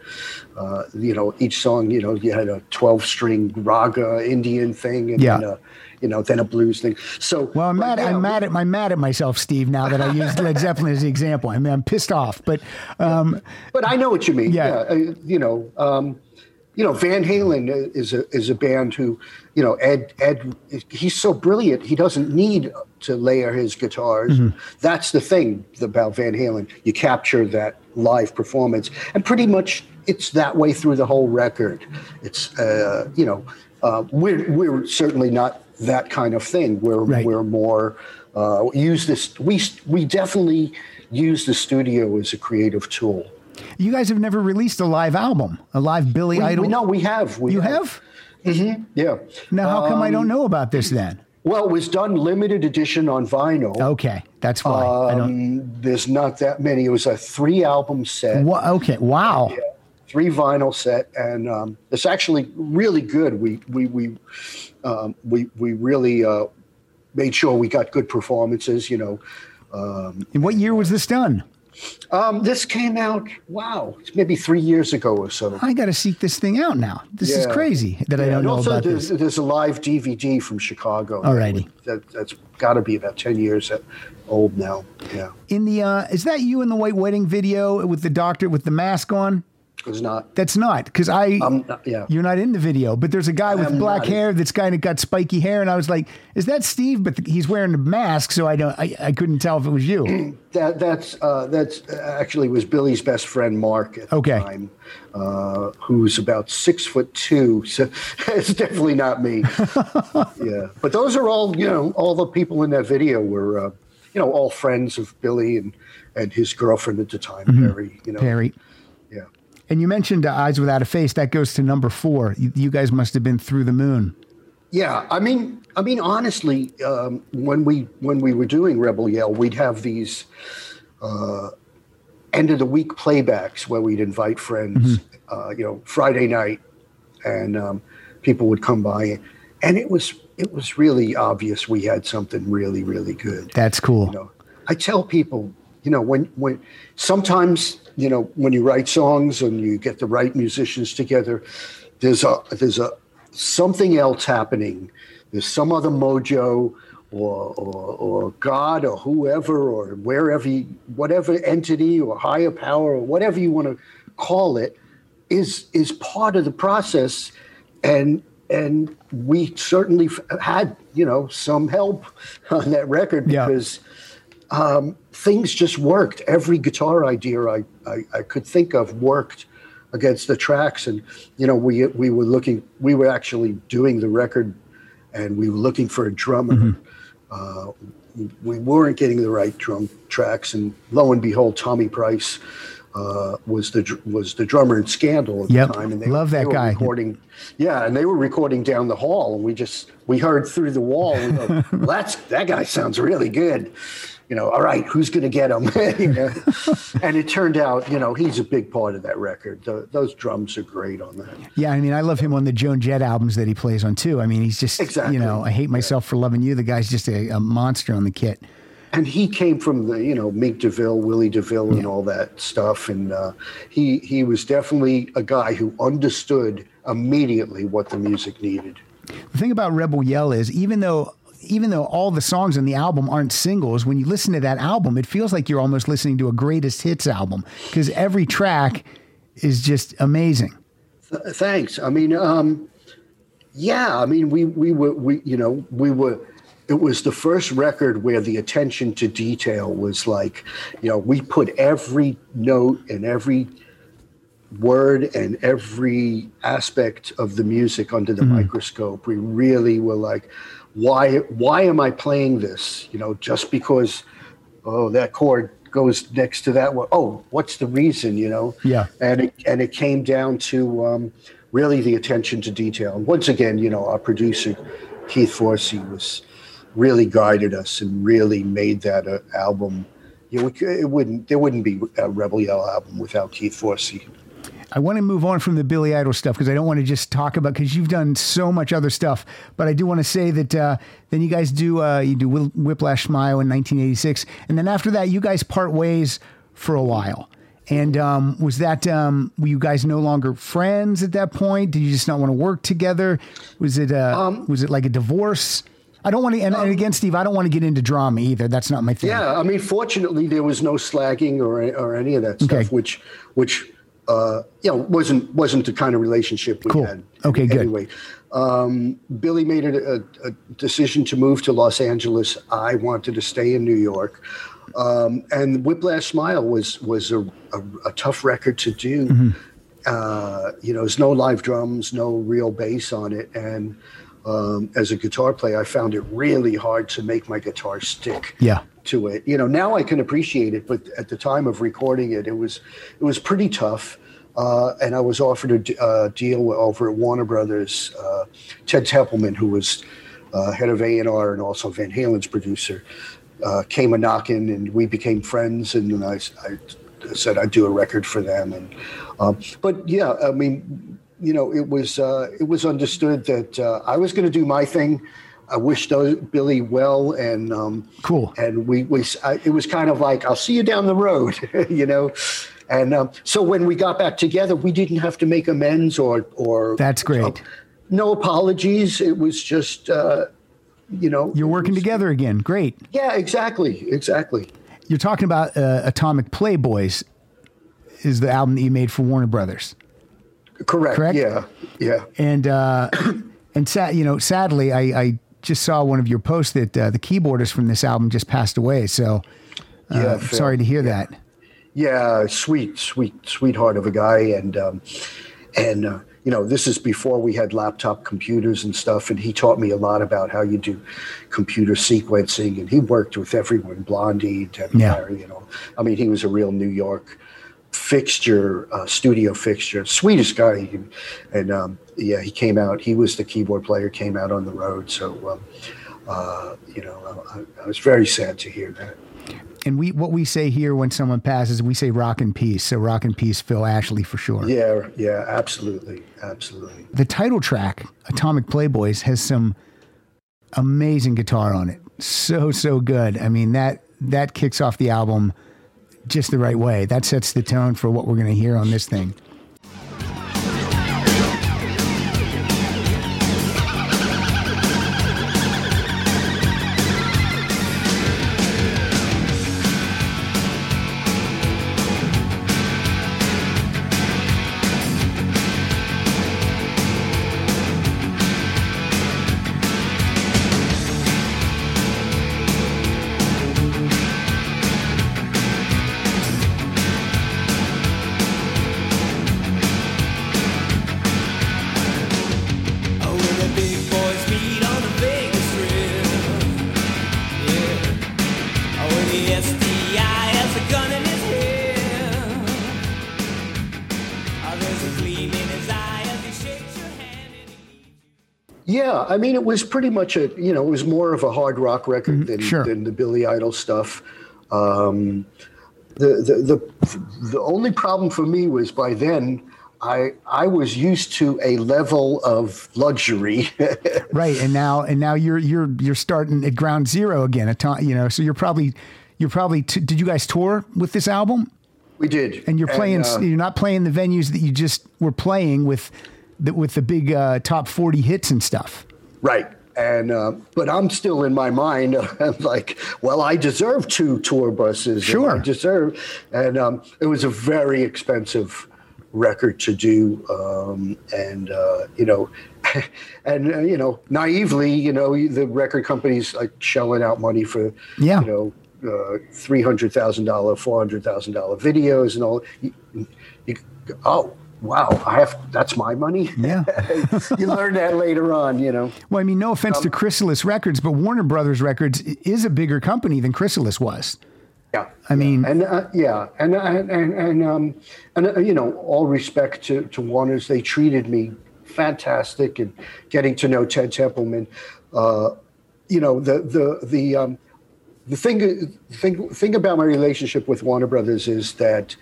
Speaker 1: uh, you know, each song, you know, you had a twelve string raga Indian thing, and
Speaker 3: Yeah.
Speaker 1: then you know, then a blues thing. So
Speaker 3: Well, I'm
Speaker 1: right
Speaker 3: mad. I'm mad at I'm mad at myself, Steve. Now that I used Led Zeppelin as the example, I mean, I'm pissed off. But um,
Speaker 1: But I know what you mean.
Speaker 3: Yeah.
Speaker 1: uh, you know, um, you know, Van Halen is a is a band who, you know, Ed Ed he's so brilliant. He doesn't need to layer his guitars.
Speaker 3: Mm-hmm.
Speaker 1: That's the thing about Van Halen. You capture that live performance, and pretty much it's that way through the whole record. It's uh, you know, uh, we're we're certainly not that kind of thing. We're
Speaker 3: Right.
Speaker 1: we're more uh, use this. We we definitely use the studio as a creative tool.
Speaker 3: you guys have never released a live album, a live Billy
Speaker 1: We,
Speaker 3: Idol.
Speaker 1: we, no, we have. We
Speaker 3: you have.
Speaker 1: Yeah.
Speaker 3: Now, how come I
Speaker 1: Um,
Speaker 3: don't know about this then?
Speaker 1: Well, it was done limited edition on vinyl.
Speaker 3: Okay, that's why.
Speaker 1: Um, there's not that many. It was a three album set,
Speaker 3: Wha- okay, wow.
Speaker 1: Three vinyl set, and um, it's actually really good. We we we um, we we really uh, made sure we got good performances. You know,
Speaker 3: In what year was this done?
Speaker 1: um, this came out. Wow, maybe three years ago or so.
Speaker 3: I got to seek this thing out now. This is crazy that I don't know
Speaker 1: also
Speaker 3: about
Speaker 1: there's,
Speaker 3: this.
Speaker 1: there's a live DVD from Chicago.
Speaker 3: Alrighty.
Speaker 1: That, that's got to be about 10 years old now. Yeah.
Speaker 3: In the uh, is that you in the white wedding video with the doctor with the mask on?
Speaker 1: It's not.
Speaker 3: That's not because I.
Speaker 1: I'm not, yeah.
Speaker 3: You're not in the video, but there's a guy with black hair that's kind of got spiky hair, and I was like, "Is that Steve?" But he's wearing a mask, so I don't. I, I couldn't tell if it was you.
Speaker 1: That that's uh, that's actually was Billy's best friend Mark at
Speaker 3: Okay.
Speaker 1: the time, uh, who's about six foot two. So it's definitely not me. yeah, but those are all you know. All the people in that video were uh, you know all friends of Billy and and his girlfriend at the time, Perri. You know,
Speaker 3: Mm-hmm.
Speaker 1: Perri.
Speaker 3: And you mentioned uh, Eyes Without a Face. That goes to number four. You, you guys must have been through the moon.
Speaker 1: Yeah, I mean, I mean, honestly, um, when we when we were doing Rebel Yell, we'd have these uh, end of the week playbacks where we'd invite friends, uh, you know, Friday night, and um, people would come by, and it was it was really obvious we had something really really good.
Speaker 3: That's cool.
Speaker 1: You know, I tell people, you know, when when sometimes you know when you write songs and you get the right musicians together, there's a there's a something else happening. There's some other mojo. Or, or, or God, or whoever, or wherever, you, whatever entity, or higher power, or whatever you want to call it, is is part of the process, and and we certainly f- had you know some help on that record
Speaker 3: Yeah.
Speaker 1: because um, things just worked. Every guitar idea I, I, I could think of worked against the tracks, and you know we we were looking, we were actually doing the record, and we were looking for a drummer. Uh, we weren't getting the right drum tracks, and lo and behold, Tommy Price uh, was the was the drummer in Scandal at
Speaker 3: Yep.
Speaker 1: the time, and they
Speaker 3: Love
Speaker 1: they
Speaker 3: that
Speaker 1: were
Speaker 3: guy.
Speaker 1: Recording, yeah, and they were recording down the hall, and we just we heard through the wall. We go, well, that's that guy sounds really good. You know, all right, who's going to get him? You know? and it turned out, you know, he's a big part of that record. The, those drums are great on that.
Speaker 3: Yeah, I mean, I love him on the Joan Jett albums that he plays on too. I mean, he's just,
Speaker 1: Exactly.
Speaker 3: you know, I hate myself for loving you. The guy's just a, a monster on the kit.
Speaker 1: and he came from the you know Mink DeVille, Willie DeVille, and all that stuff, and uh, he he was definitely a guy who understood immediately what the music needed.
Speaker 3: The thing about Rebel Yell is even though even though all the songs on the album aren't singles, when you listen to that album, it feels like you're almost listening to a greatest hits album because every track is just amazing.
Speaker 1: Th- Thanks. I mean, um, yeah. I mean, we we were we you know we were. It was the first record where the attention to detail was like, you know, we put every note and every word and every aspect of the music under the microscope. We really were like, why why am I playing this? You know, just because oh that chord goes next to that one. Oh, what's the reason? You know?
Speaker 3: Yeah.
Speaker 1: And it and it came down to um, really the attention to detail. And once again, you know, our producer Keith Forsey was really guided us and really made that uh, album. You know, it wouldn't there wouldn't be a Rebel Yell album without Keith Forsey.
Speaker 3: I want to move on from the Billy Idol stuff because I don't want to just talk about because you've done so much other stuff. But I do want to say that uh, then you guys do uh, you do Whiplash Smile in 1986, and then after that you guys part ways for a while. And um, was that um, were you guys no longer friends at that point? Did you just not want to work together? Was it uh, was it like a divorce? I don't want to. And, and again, Steve, I don't want to get into drama either. That's not my thing.
Speaker 1: Yeah, I mean, fortunately, there was no slagging or or any of that stuff,
Speaker 3: Okay.
Speaker 1: which which uh, you know wasn't wasn't the kind of relationship we
Speaker 3: Cool.
Speaker 1: had.
Speaker 3: Okay, good.
Speaker 1: Anyway, um, Billy made a, a, a decision to move to Los Angeles. I wanted to stay in New York, um, and Whiplash Smile was was a, a, a tough record to do.
Speaker 3: Mm-hmm.
Speaker 1: Uh, you know, there's no live drums, no real bass on it, and um, as a guitar player, I found it really hard to make my guitar stick
Speaker 3: Yeah.
Speaker 1: To it. You know, now I can appreciate it, but at the time of recording it, it was it was pretty tough. Uh, and I was offered a uh, deal over at Warner Brothers. Uh, Ted Templeman, who was uh, head of A and R and also Van Halen's producer, uh, came a knocking, and we became friends. And I, I said I'd do a record for them. And um, but yeah, I mean, you know, it was uh, it was understood that I was going to do my thing. I wished those, Billy well, and um,
Speaker 3: Cool.
Speaker 1: and we we I, it was kind of like I'll see you down the road, you know. And um, so when we got back together, we didn't have to make amends or or
Speaker 3: That's great.
Speaker 1: no apologies. It was just uh, you know
Speaker 3: You're working together again. Great.
Speaker 1: Yeah, exactly, exactly.
Speaker 3: You're talking about uh, Atomic Playboys, is the album that you made for Warner Brothers,
Speaker 1: Correct.
Speaker 3: Correct?
Speaker 1: Yeah, yeah.
Speaker 3: and uh, and sad, you know, sadly, I, I just saw one of your posts that uh, the keyboardist from this album just passed away. So, uh,
Speaker 1: Yeah, Phil.
Speaker 3: sorry to hear that.
Speaker 1: Yeah, sweet, sweet, sweetheart of a guy, and um, and uh, you know this is before we had laptop computers and stuff, and he taught me a lot about how you do computer sequencing, and he worked with everyone, Blondie, Debbie
Speaker 3: Yeah.
Speaker 1: Harry, you know. I mean, he was a real New York fixture, uh, studio fixture, sweetest guy, and um, yeah, he came out. He was the keyboard player, came out on the road, so. Um, uh, you know, I, I was very sad to hear that.
Speaker 3: And we what we say here when someone passes, we say rock and peace. So rock and peace, Phil Ashley for sure.
Speaker 1: Yeah, yeah, absolutely, absolutely.
Speaker 3: The title track, Atomic Playboys, has some amazing guitar on it. So so good. I mean that that kicks off the album just the right way. That sets the tone for what we're going to hear on this thing.
Speaker 1: I mean, it was pretty much a you know it was more of a hard rock record than,
Speaker 3: sure.
Speaker 1: than the Billy Idol stuff. Um, the, the the the only problem for me was by then I I was used to a level of luxury.
Speaker 3: Right, and now and now you're you're you're starting at ground zero again. At time, you know, so you're probably you're probably t- did you guys tour with this album?
Speaker 1: we did,
Speaker 3: And you're playing.
Speaker 1: uh,
Speaker 3: you're not playing the venues that you just were playing with, the, with the big uh, top forty hits and stuff.
Speaker 1: Right. And uh, but I'm still in my mind I'm like, well, I deserve two tour buses. and
Speaker 3: Sure.
Speaker 1: I deserve, and um, it was a very expensive record to do, um, and uh, you know, and uh, you know, naively, you know, the record companies like shelling out money for,
Speaker 3: Yeah.
Speaker 1: you know. Uh, three hundred thousand dollar, four hundred thousand dollar videos and all. You, you, oh wow! I have that's my money.
Speaker 3: Yeah.
Speaker 1: you learn that later on, you know.
Speaker 3: Well, I mean, no offense
Speaker 1: Um,
Speaker 3: to Chrysalis Records, but Warner Brothers Records is a bigger company than Chrysalis was.
Speaker 1: Yeah,
Speaker 3: I mean-
Speaker 1: and uh, yeah, and and and, and um, and uh, you know, all respect to to Warner's, they treated me fantastic, and getting to know Ted Templeman, uh, you know, the the the um, the thing thing thing about my relationship with Warner Brothers is that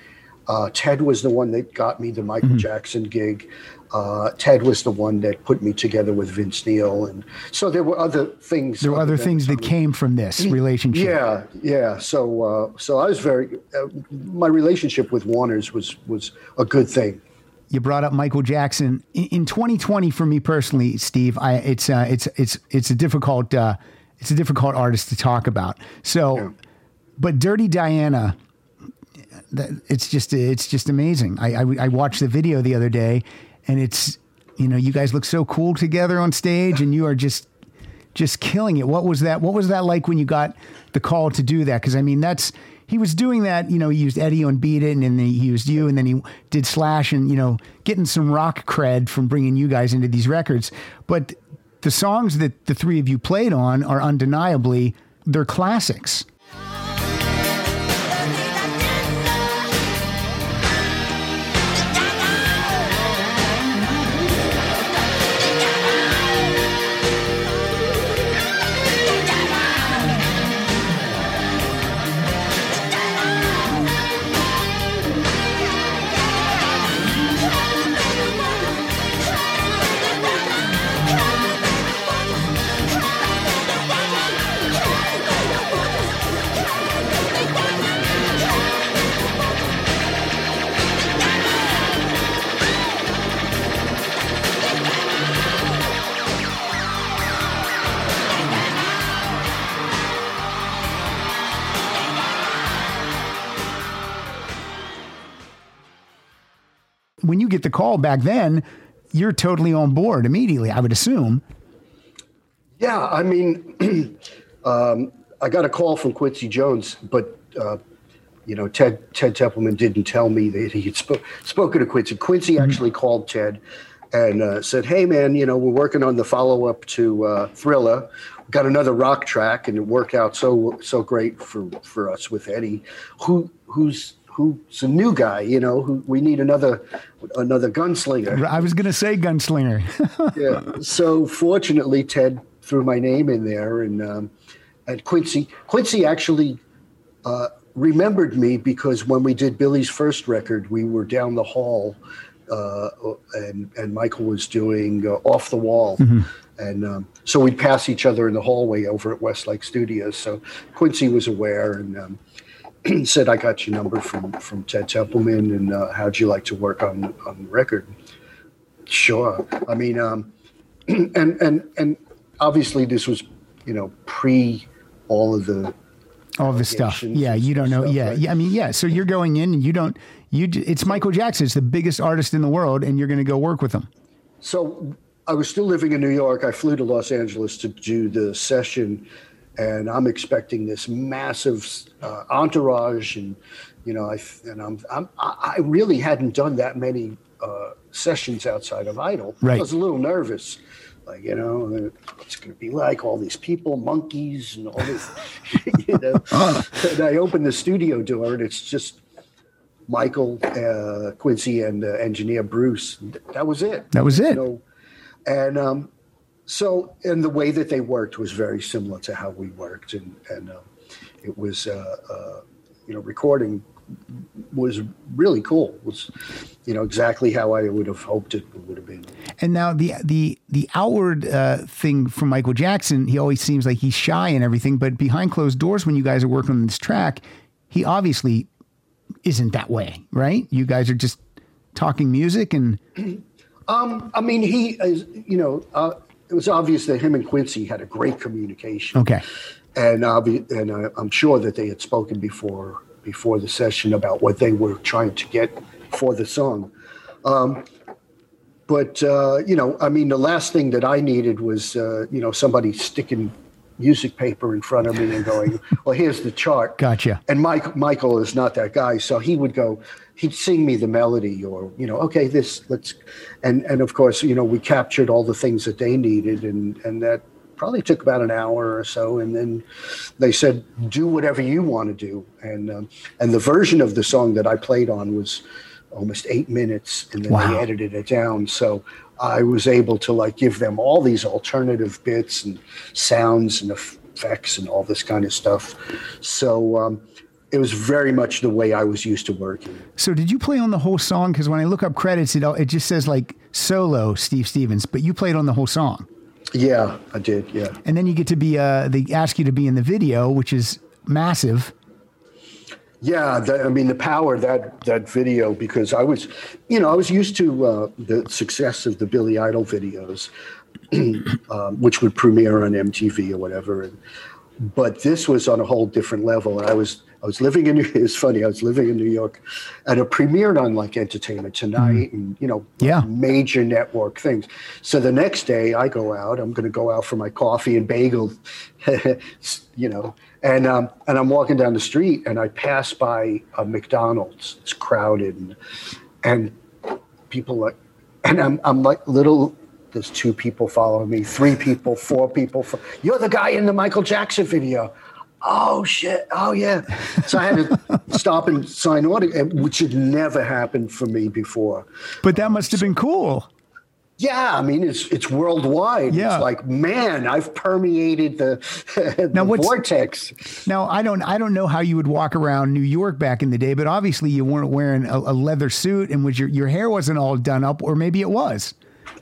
Speaker 1: Uh, Ted was the one that got me the Michael Jackson gig. Uh, Ted was the one that put me together with Vince Neil, and so there were other things.
Speaker 3: There were other things that came from this relationship.
Speaker 1: Yeah, yeah. So, uh, so I was very. Uh, my relationship with Warner's was was a good thing.
Speaker 3: you brought up Michael Jackson in, in 2020 for me personally, Steve. I it's uh, it's it's it's a difficult uh, it's a difficult artist to talk about. So,
Speaker 1: Yeah.
Speaker 3: but Dirty Diana, that, it's just it's just amazing. I, I I watched the video the other day, and it's you know you guys look so cool together on stage, and you are just just killing it. What was that? What was that like when you got the call to do that? Because I mean, that's he was doing that. You know, he used Eddie on Beat It, and then he used you, and then he did Slash, and you know, getting some rock cred from bringing you guys into these records. But the songs that the three of you played on are undeniably they're classics. The call back then, you're totally on board immediately. I would assume.
Speaker 1: Yeah, I mean, um, I got a call from Quincy Jones, but uh, you know, Ted Ted Templeman didn't tell me that he had sp- spoken to Quincy. Quincy actually called Ted and uh, said, "Hey, man, you know, we're working on the follow up to uh, Thriller. We've got another rock track, and it worked out so so great for for us with Eddie, who who's." Who's a new guy? You know, who we need another another gunslinger.
Speaker 3: I was going to say gunslinger.
Speaker 1: yeah. So fortunately, Ted threw my name in there, and um, and Quincy Quincy actually uh, remembered me because when we did Billy's first record, we were down the hall, uh, and and Michael was doing uh, Off the Wall. And um, so we'd pass each other in the hallway over at Westlake Studios. So Quincy was aware and um, said, "I got your number from from Ted Templeman, and uh, how'd you like to work on on the record?" Sure. I mean, um, and and and obviously this was, you know, pre all of the
Speaker 3: all this stuff. Yeah, you don't know.
Speaker 1: stuff,
Speaker 3: yeah,
Speaker 1: right?
Speaker 3: yeah. I mean, yeah. So you're going in and you don't. You. It's Michael Jackson. It's the biggest artist in the world, and you're going to go work with him.
Speaker 1: So I was still living in New York. I flew to Los Angeles to do the session, and I'm expecting this massive uh, entourage, and you know, I and I'm, I'm I really hadn't done that many uh, sessions outside of Idol.
Speaker 3: Right.
Speaker 1: I was a little nervous. Like you know, what's going to be like? All these people, monkeys, and all this. you know, and I opened the studio door, and it's just Michael, uh, Quincy, and uh, engineer Bruce. That was it.
Speaker 3: That was it.
Speaker 1: No, and um, so, and the way that they worked was very similar to how we worked, and and um, it was, uh, uh, you know, recording was really cool. It was, you know, exactly how I would have hoped it would have been.
Speaker 3: And now the the the outward uh, thing from Michael Jackson, he always seems like he's shy and everything, but behind closed doors, when you guys are working on this track, he obviously isn't that way, right? You guys are just talking music and um
Speaker 1: I mean, he is, you know, uh, it was obvious that him and Quincy had a great communication.
Speaker 3: okay,
Speaker 1: and obvi- and I, I'm sure that they had spoken before before the session about what they were trying to get for the song. Um, but uh, you know, I mean, the last thing that I needed was uh, you know somebody sticking music paper in front of me and going, "Well, here's the chart."
Speaker 3: Gotcha.
Speaker 1: And Mike Michael is not that guy, so he would go, he'd sing me the melody, or you know, okay, this let's, and and of course, you know, we captured all the things that they needed, and and that probably took about an hour or so, and then they said, do whatever you want to do, and um, and the version of the song that I played on was almost eight minutes, and then
Speaker 3: Wow.
Speaker 1: they edited it down, so. I was able to like give them all these alternative bits and sounds and effects and all this kind of stuff. So um, it was very much the way I was used to working.
Speaker 3: So did you play on the whole song? Because when I look up credits, it all- it just says like solo Steve Stevens, but you played on the whole song.
Speaker 1: Yeah, I did. Yeah.
Speaker 3: And then you get to be uh they ask you to be in the video, which is massive.
Speaker 1: Yeah, that, I mean the power of that that video because I was, you know, I was used to uh, the success of the Billy Idol videos, um, which would premiere on MTV or whatever, and, but this was on a whole different level. And I was I was living in it's funny I was living in New York, and it premiered on like Entertainment Tonight and you know
Speaker 3: Yeah.
Speaker 1: major network things. So the next day I go out. I'm going to go out for my coffee and bagel, you know, and um, and I'm walking down the street and I pass by a McDonald's. It's crowded and and people like, and I'm I'm like little. There's two people following me, three people, four people. You're the guy in the Michael Jackson video. Oh shit! Oh yeah. So I had to stop and sign autograph, which had never happened for me before.
Speaker 3: But that must have been cool.
Speaker 1: Yeah, I mean it's it's worldwide.
Speaker 3: Yeah.
Speaker 1: It's like man, I've permeated the, the
Speaker 3: Now,
Speaker 1: vortex.
Speaker 3: Now I don't I don't know how you would walk around New York back in the day, but obviously you weren't wearing a, a leather suit and was your your hair wasn't all done up, or maybe it was.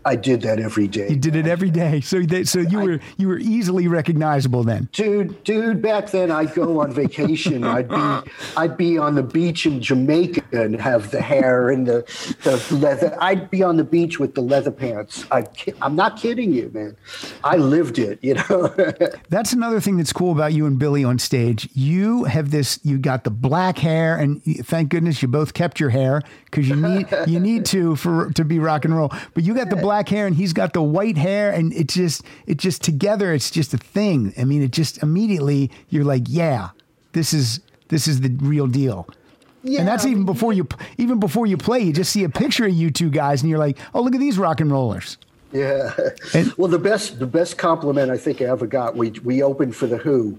Speaker 1: I did that every day.
Speaker 3: You did it every day, so so you were you were easily recognizable then.
Speaker 1: dude dude back then i'd go on vacation i'd be i'd be on the beach in jamaica and have the hair and the, the leather i'd be on the beach with the leather pants I, i'm not kidding you man i lived it you know
Speaker 3: That's another thing that's cool about you and Billy on stage. You have this. You got the black hair, and thank goodness you both kept your hair because you need you need to for to be rock and roll. But you got the black hair, and he's got the white hair, and it just it just together. It's just a thing. I mean, it just immediately you're like, yeah, this is this is the real deal. Yeah. and that's even before you even before you play. You just see a picture of you two guys, and you're like, oh, look at these rock and rollers.
Speaker 1: Yeah.
Speaker 3: And-
Speaker 1: well, the best the best compliment I think I ever got. We we opened for the Who,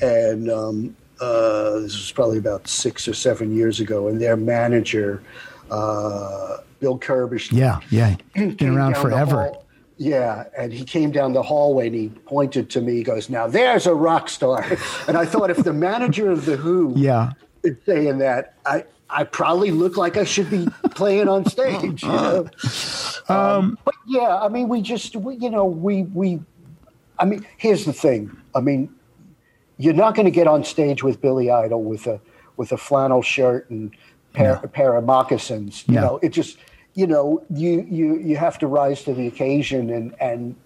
Speaker 1: and um, uh, this was probably about six or seven years ago. And their manager, uh, Bill Curbishley,
Speaker 3: Yeah, yeah, been around forever.
Speaker 1: Yeah, and he came down the hallway and he pointed to me. He goes, "Now there's a rock star." And I thought, if the manager of the Who
Speaker 3: Yeah.
Speaker 1: is saying that, I I probably look like I should be playing on stage. You know? um, but yeah, I mean, we just we, you know we we. I mean, here's the thing. I mean, you're not going to get on stage with Billy Idol with a with a flannel shirt and pair, pair of moccasins. You
Speaker 3: No.
Speaker 1: know, it just you know you you you have to rise to the occasion and and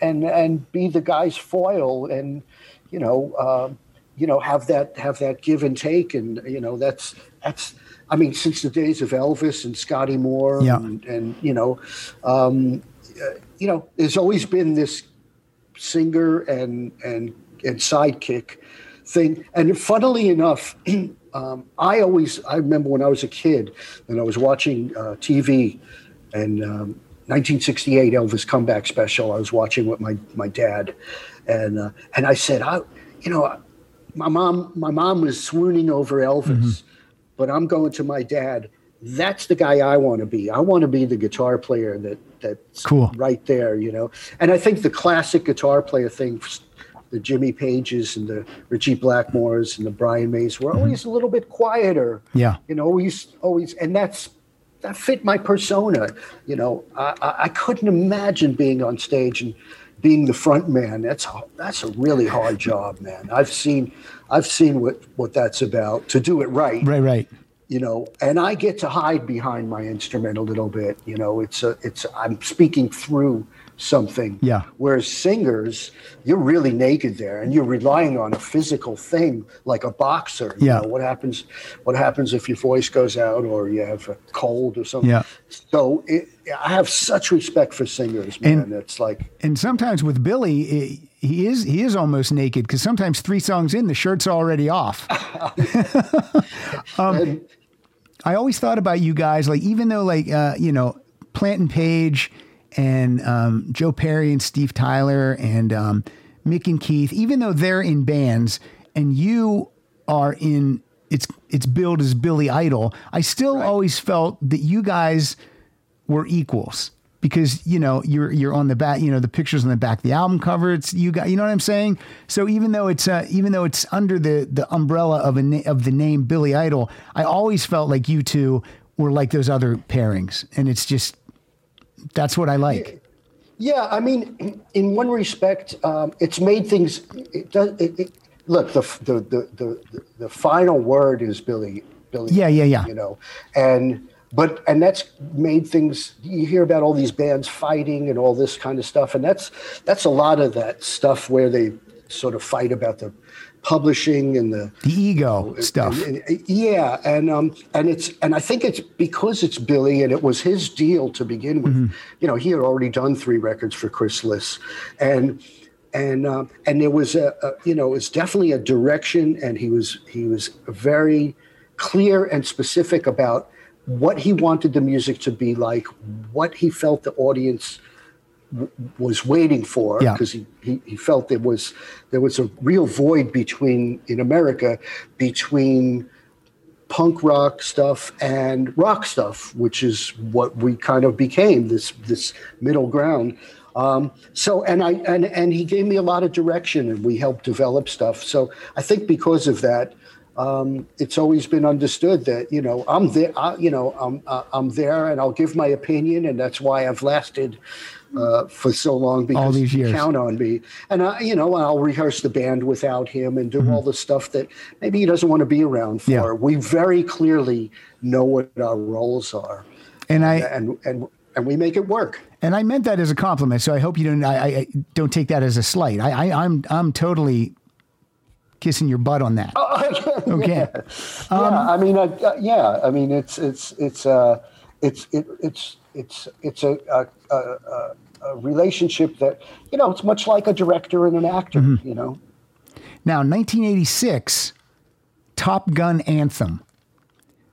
Speaker 1: and and, be the guy's foil and you know um, you know have that have that give and take and you know that's that's I mean since the days of Elvis and Scotty Moore
Speaker 3: Yeah.
Speaker 1: and, and you know um, uh, you know there's always been this singer and and and sidekick thing. And funnily enough, um, I always I remember when I was a kid and I was watching uh, TV and um, 1968 Elvis comeback special. I was watching with my my dad, and uh, and I said, I, you know, my mom my mom was swooning over Elvis, but I'm going to my dad. That's the guy I want to be. I want to be the guitar player that that's
Speaker 3: Cool.
Speaker 1: right there, you know. And I think the classic guitar player thing, the Jimmy Pages and the Richie Blackmores and the Brian Mays were mm-hmm. always a little bit quieter.
Speaker 3: Yeah.
Speaker 1: You know, always, always, and that's that fit my persona. You know, I, I, I couldn't imagine being on stage and being the front man. That's a- that's a really hard job, man. I've seen, I've seen what what that's about. To do it right,
Speaker 3: Right, right.
Speaker 1: you know and i get to hide behind my instrument a little bit you know it's a it's i'm speaking through something
Speaker 3: Yeah.
Speaker 1: whereas singers you're really naked there and you're relying on a physical thing like a boxer you
Speaker 3: Yeah.
Speaker 1: know, what happens what happens if your voice goes out or you have a cold or something
Speaker 3: Yeah.
Speaker 1: so it, i have such respect for singers man
Speaker 3: And-
Speaker 1: it's like
Speaker 3: And sometimes with Billy, i he is he is almost naked because sometimes three songs in, the shirt's already off.
Speaker 1: and
Speaker 3: I always thought about you guys, like even though like uh, you know Plant and Page and um, Joe Perry and Steve Tyler and um, Mick and Keith, even though they're in bands and you are in it's it's billed as Billy Idol, I still always felt that you guys were equals. because you know you're you're on the back you know the pictures on the back of the album cover it's you got you know what I'm saying so even though it's uh, even though it's under the the umbrella of a na- of the name Billy Idol I always felt like you two were like those other pairings and it's just that's what I like
Speaker 1: Yeah, I mean, in one respect, um, it's made things. It does. It, it, look, the, the the the the final word is Billy. Billy.
Speaker 3: Yeah, yeah, yeah.
Speaker 1: You know, and but and that's made things. You hear about all these bands fighting and all this kind of stuff, and that's that's a lot of that stuff where they sort of fight about the publishing and the
Speaker 3: the ego stuff
Speaker 1: and- and- yeah, and um, and it's and I think it's because it's Billy and it was his deal to begin with. You know, he had already done three records for Chrysalis, and and um, and there was a, a you know it's definitely a direction, and he was he was very clear and specific about what he wanted the music to be like, what he felt the audience was waiting for
Speaker 3: Yeah.
Speaker 1: because he, he, he felt there was there was a real void between in America between punk rock stuff and rock stuff, which is what we kind of became this this middle ground. Um, so and I and and he gave me a lot of direction and we helped develop stuff. So I think because of that, um, it's always been understood that you know I'm there. I, you know I'm uh, I'm there and I'll give my opinion, and that's why I've lasted uh, for so long because
Speaker 3: these
Speaker 1: you
Speaker 3: years.
Speaker 1: count on me. And I, you know, I'll rehearse the band without him and do all the stuff that maybe he doesn't want to be around for.
Speaker 3: Mm-hmm. Yeah.
Speaker 1: We very clearly know what our roles are,
Speaker 3: and I
Speaker 1: and and and we make it work.
Speaker 3: and I meant that as a compliment so I hope you don't I, I don't take that as a slight I, I I'm I'm totally kissing your butt on that okay Um,
Speaker 1: yeah, I mean, uh, yeah, I mean, it's it's it's uh, it's it, it's it's it's a, a, a, a- a relationship that you know it's much like a director and an actor.
Speaker 3: Mm-hmm.
Speaker 1: You know,
Speaker 3: Now, 1986, Top Gun Anthem.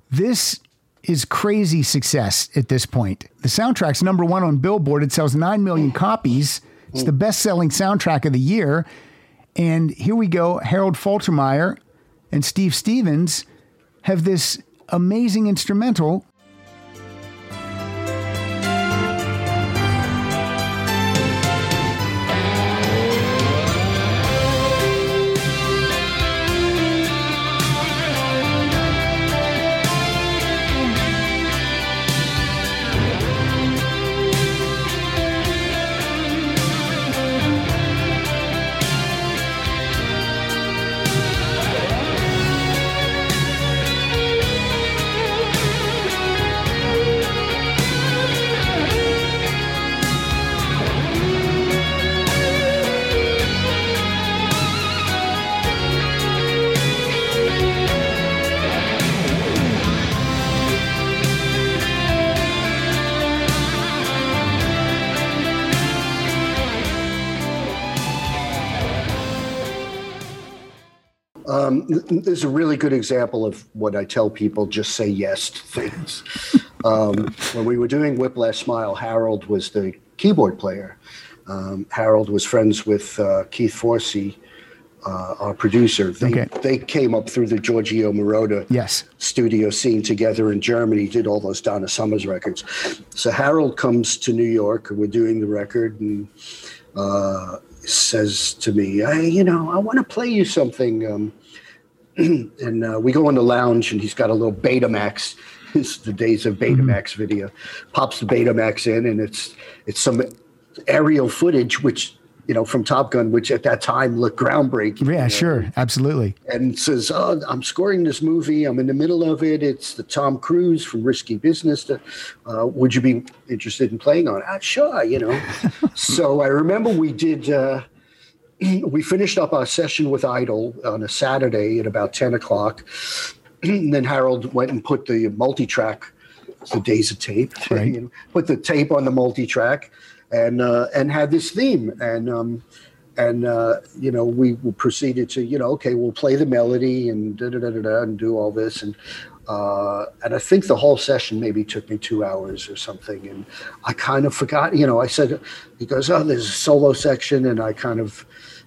Speaker 3: This is crazy success at this point. The soundtrack's number one on Billboard. It sells 9 million copies. It's the best selling soundtrack of the year. And here we go. Harold Faltermeyer and Steve Stevens have this amazing instrumental.
Speaker 1: This is a really good example of what I tell people: just say yes to things. um, when we were doing Whiplash Smile, Harold was the keyboard player. Um, Harold was friends with uh, Keith Forsey, uh, our producer. They,
Speaker 3: Okay.
Speaker 1: they came up through the Giorgio Moroder
Speaker 3: Yes.
Speaker 1: studio scene together in Germany, did all those Donna Summers records. So Harold comes to New York, and we're doing the record, and uh, says to me, hey, you know, I want to play you something. Um, and uh, we go in the lounge, and he's got a little Betamax. It's the days of Betamax video. Pops the Betamax in, and it's it's some aerial footage, which you know from Top Gun, which at that time looked groundbreaking. you
Speaker 3: Yeah,
Speaker 1: know
Speaker 3: sure. Absolutely.
Speaker 1: and says, "Oh, I'm scoring this movie. I'm in the middle of it. It's the Tom Cruise from Risky Business. To, uh, would you be interested in playing on it?" "Ah, sure, you know. so I remember we did. Uh, we finished up our session with Idol on a Saturday at about ten o'clock. and then Harold went and put the multi-track, the days of tape,
Speaker 3: Right.
Speaker 1: know, put the tape on the multi-track, and uh, and had this theme and. Um, and uh, you know we proceeded to you know okay we'll play the melody and da da da da, da and do all this and uh, and I think the whole session maybe took me two hours or something and I kind of forgot you know I said he goes oh there's a solo section and I kind of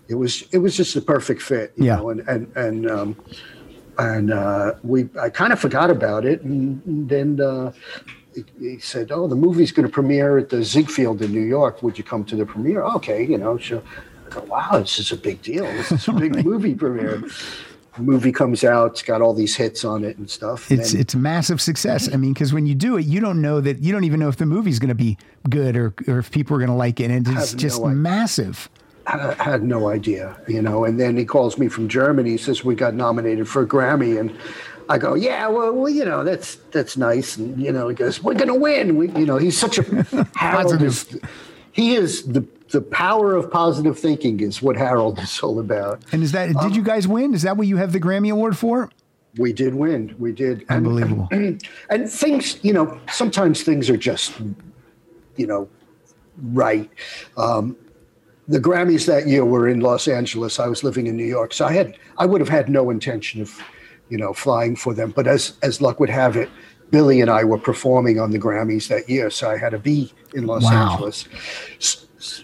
Speaker 1: it was it was just the perfect fit you
Speaker 3: Yeah.
Speaker 1: know and and and um, and uh, we I kind of forgot about it and then uh, he, he said, "Oh, the movie's going to premiere at the Ziegfeld in New York. Would you come to the premiere?" Okay, you know, sure. I go, "Wow, this is a big deal. This is a big movie premiere." Movie comes out, it's got all these hits on it and stuff.
Speaker 3: It's
Speaker 1: and
Speaker 3: it's a massive success. I mean, because when you do it, you don't know that you don't even know if the movie's going to be good or or if people are going to like it, and it's just
Speaker 1: no
Speaker 3: massive.
Speaker 1: I had no idea, you know. And then he calls me from Germany. He says we got nominated for a Grammy, and I go, yeah, well, well you know, that's that's nice. And you know, he goes, we're gonna win. We, you know, he's such a Harold is, he is the the power of positive thinking is what Harold is all about.
Speaker 3: And is that did you guys win? Is that what you have the Grammy Award for?
Speaker 1: We did win. We did. And-
Speaker 3: Unbelievable.
Speaker 1: and things you know sometimes things are just you know right um, the grammys that year were in los angeles. I was living in new york so i had i would have had no intention of you know flying for them. But as as luck would have it billy and i were performing on the grammys that year so i had to be in los
Speaker 3: Wow.
Speaker 1: angeles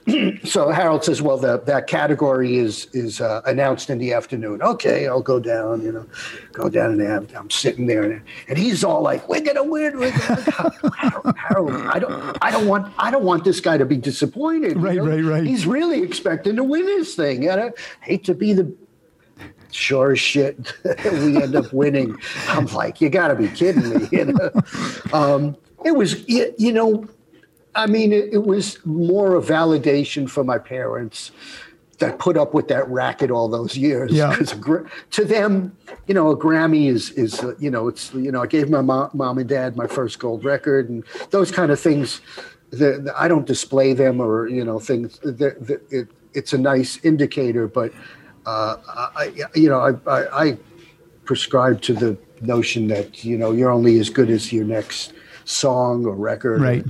Speaker 1: so Harold says, "Well, the, that category is is uh, announced in the afternoon. Okay, I'll go down. You know, go down and I'm, I'm sitting there, and, and he's all like, "We're gonna win." We're gonna Harold, Harold, I don't, I don't want, I don't want this guy to be disappointed.
Speaker 3: Right,
Speaker 1: know?
Speaker 3: right, right.
Speaker 1: He's really expecting to win this thing. And I hate to be the sure as shit we end up winning. I'm like, you got to be kidding me. You know, um, it was, you, you know, I mean, it, it was more a validation for my parents that put up with that racket all those years.
Speaker 3: Yeah.
Speaker 1: 'Cause a gra- to them, you know, a Grammy is is uh, you know, it's you know, I gave my mom, mom and dad my first gold record, and those kind of things. The, the- I don't display them or you know things. The, the, it, it's a nice indicator, but uh, I, I- you know, I, I, I prescribe to the notion that you know you're only as good as your next song or record.
Speaker 3: Right.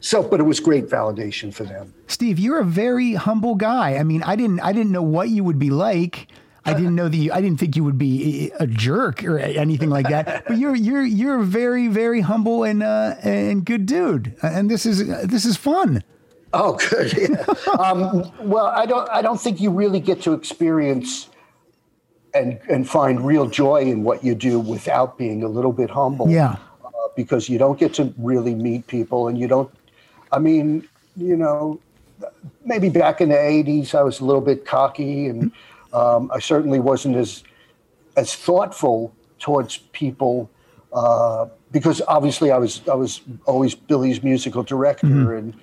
Speaker 1: So, but it was great validation for them.
Speaker 3: Steve, you're a very humble guy. I mean, I didn't I didn't know what you would be like. I didn't know that you, I didn't think you would be a jerk or anything like that. But you're you're you're a very very humble and uh, and good dude. And this is this is fun.
Speaker 1: Oh, good. Yeah. um, well, I don't. I don't think you really get to experience and and find real joy in what you do without being a little bit humble.
Speaker 3: Yeah.
Speaker 1: Uh, because you don't get to really meet people, and you don't. I mean, you know, maybe back in the '80s, I was a little bit cocky, and um, I certainly wasn't as as thoughtful towards people uh, because obviously I was I was always Billy's musical director and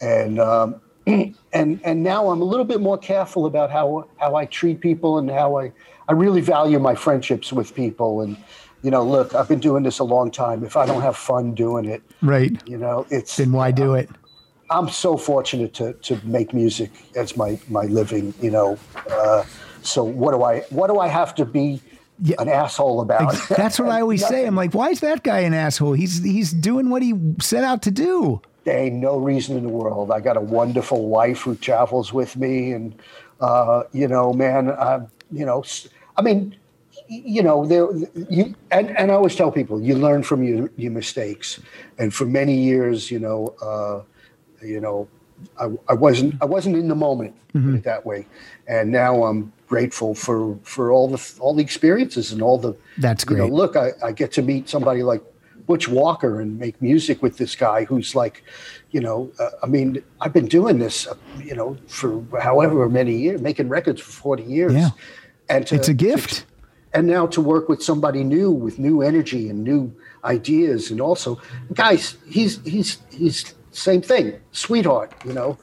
Speaker 1: and um, and and now I'm a little bit more careful about how how I treat people and how I I really value my friendships with people and you know look I've been doing this a long time if I don't have fun doing it
Speaker 3: Right.
Speaker 1: you know it's
Speaker 3: Then why do it?
Speaker 1: I'm so fortunate to to make music as my my living. You know, uh, so what do I what do I have to be
Speaker 3: Yeah.
Speaker 1: an asshole about?
Speaker 3: That's what I always say. I'm like, why is that guy an asshole? He's he's doing what he set out to do.
Speaker 1: there ain't no reason in the world. I got a wonderful wife who travels with me, and uh, you know, man, uh, you know, I mean, you know, there you and, and I always tell people you learn from your your mistakes, and for many years, you know, uh, you know, I, I wasn't I wasn't in the moment it that way, and now I'm grateful for for all the all the experiences and all the
Speaker 3: That's
Speaker 1: you know,
Speaker 3: great.
Speaker 1: look, I, I get to meet somebody like Butch Walker and make music with this guy who's like, you know, uh, I mean, I've been doing this, uh, you know, for however many years, making records for 40 years.
Speaker 3: Yeah.
Speaker 1: And to,
Speaker 3: It's a gift.
Speaker 1: And now to work with somebody new with new energy and new ideas. And also guys he's he's he's same thing sweetheart you know?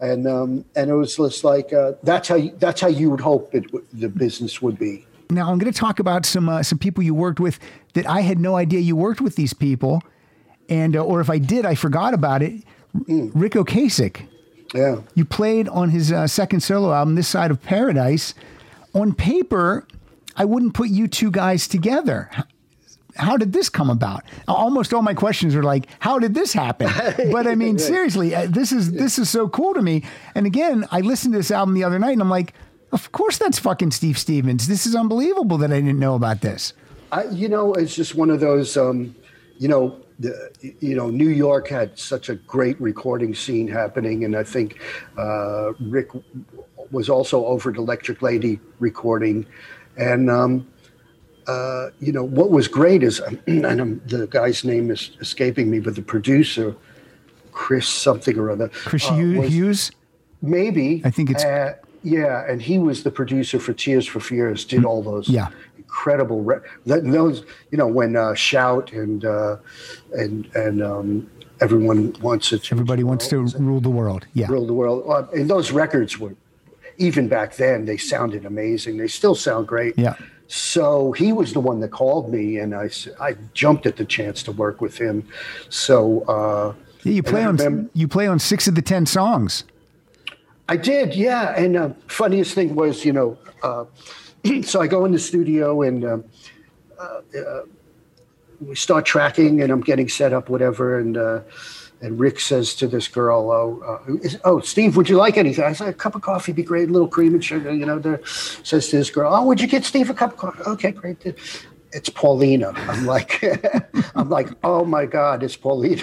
Speaker 1: And um and it was just like uh, that's how you, that's how you would hope it the business would be.
Speaker 3: Now I'm going to talk about some uh, some people you worked with that I had no idea you worked with these people, and uh, or if I did, I forgot about it. Ric Ocasek,
Speaker 1: yeah.
Speaker 3: You played on his uh, second solo album, This Side of Paradise. On paper, I wouldn't put you two guys together. How did this come about? Almost all my questions are like, "How did this happen?" But I mean, seriously, uh, this is this is so cool to me. And again, I listened to this album the other night, and I'm like, "Of course, that's fucking Steve Stevens. This is unbelievable that I didn't know about this."
Speaker 1: I, you know, it's just one of those. Um, you know, the, you know, New York had such a great recording scene happening, and I think uh, Ric was also over at Electric Lady recording, and um, uh, you know, what was great is, and I'm, the guy's name is escaping me, but the producer, Chris something or other,
Speaker 3: Chris
Speaker 1: uh,
Speaker 3: Hughes.
Speaker 1: maybe.
Speaker 3: I think it's-
Speaker 1: uh, yeah, and he was the producer for Tears for Fears. Did all those
Speaker 3: Mm, Yeah.
Speaker 1: incredible re- that, those you know when uh, Shout and uh, and and um, everyone wants to
Speaker 3: Everybody wants to rule the world. Yeah.
Speaker 1: rule the world. Uh, and those records were even back then they sounded amazing. They still sound great.
Speaker 3: Yeah.
Speaker 1: So he was the one that called me, and I, I jumped at the chance to work with him. So. Uh,
Speaker 3: Yeah, you play on
Speaker 1: remember-
Speaker 3: you play on six of the ten songs.
Speaker 1: I did, yeah. And uh, funniest thing was, you know, uh, so I go in the studio and um, uh, uh, we start tracking, and I'm getting set up, whatever. And uh, and Ric says to this girl, "Oh, uh, is, oh, Steve, would you like anything?" I said, "A cup of coffee be great, a little cream and sugar." You know, there. Says to this girl, "Oh, would you get Steve a cup of coffee?" Okay, great. It's Paulina. I'm like, I'm like, oh my God, it's Paulina.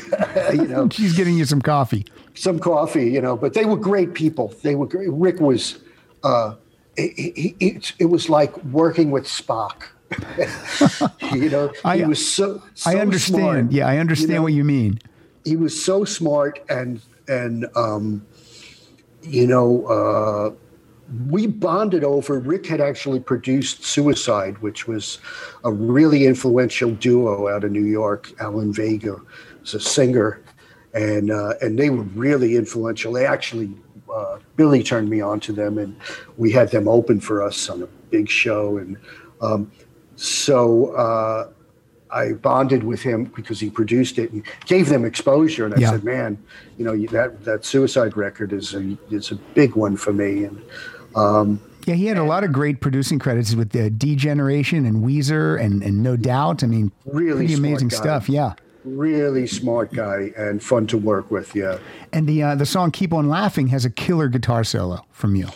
Speaker 1: you know,
Speaker 3: She's getting you some coffee.
Speaker 1: some coffee, you know, but they were great people. They were great. Ric was, uh, it, it, it, it was like working with Spock. you know, he
Speaker 3: I-
Speaker 1: was so, so
Speaker 3: I understand.
Speaker 1: smart.
Speaker 3: Yeah, I understand
Speaker 1: know?
Speaker 3: what you mean.
Speaker 1: He was so smart and, and, um, you know, uh, we bonded over. Ric had actually produced Suicide, which was a really influential duo out of New York. Alan Vega was a singer, and uh, and they were really influential. They actually uh, Billy turned me on to them, and we had them open for us on a big show, and um, so. Uh, I bonded with him because he produced it and gave them exposure. And I
Speaker 3: Yeah.
Speaker 1: said, "Man, you know that that Suicide record is a is a big one for me." And um,
Speaker 3: Yeah, he had a lot of great producing credits with the D Generation and Weezer and, and No Doubt. I mean,
Speaker 1: Really
Speaker 3: amazing
Speaker 1: guy.
Speaker 3: stuff. Yeah.
Speaker 1: really smart guy and fun to work with. Yeah.
Speaker 3: And the uh, the song "Keep on Laughing" has a killer guitar solo from you.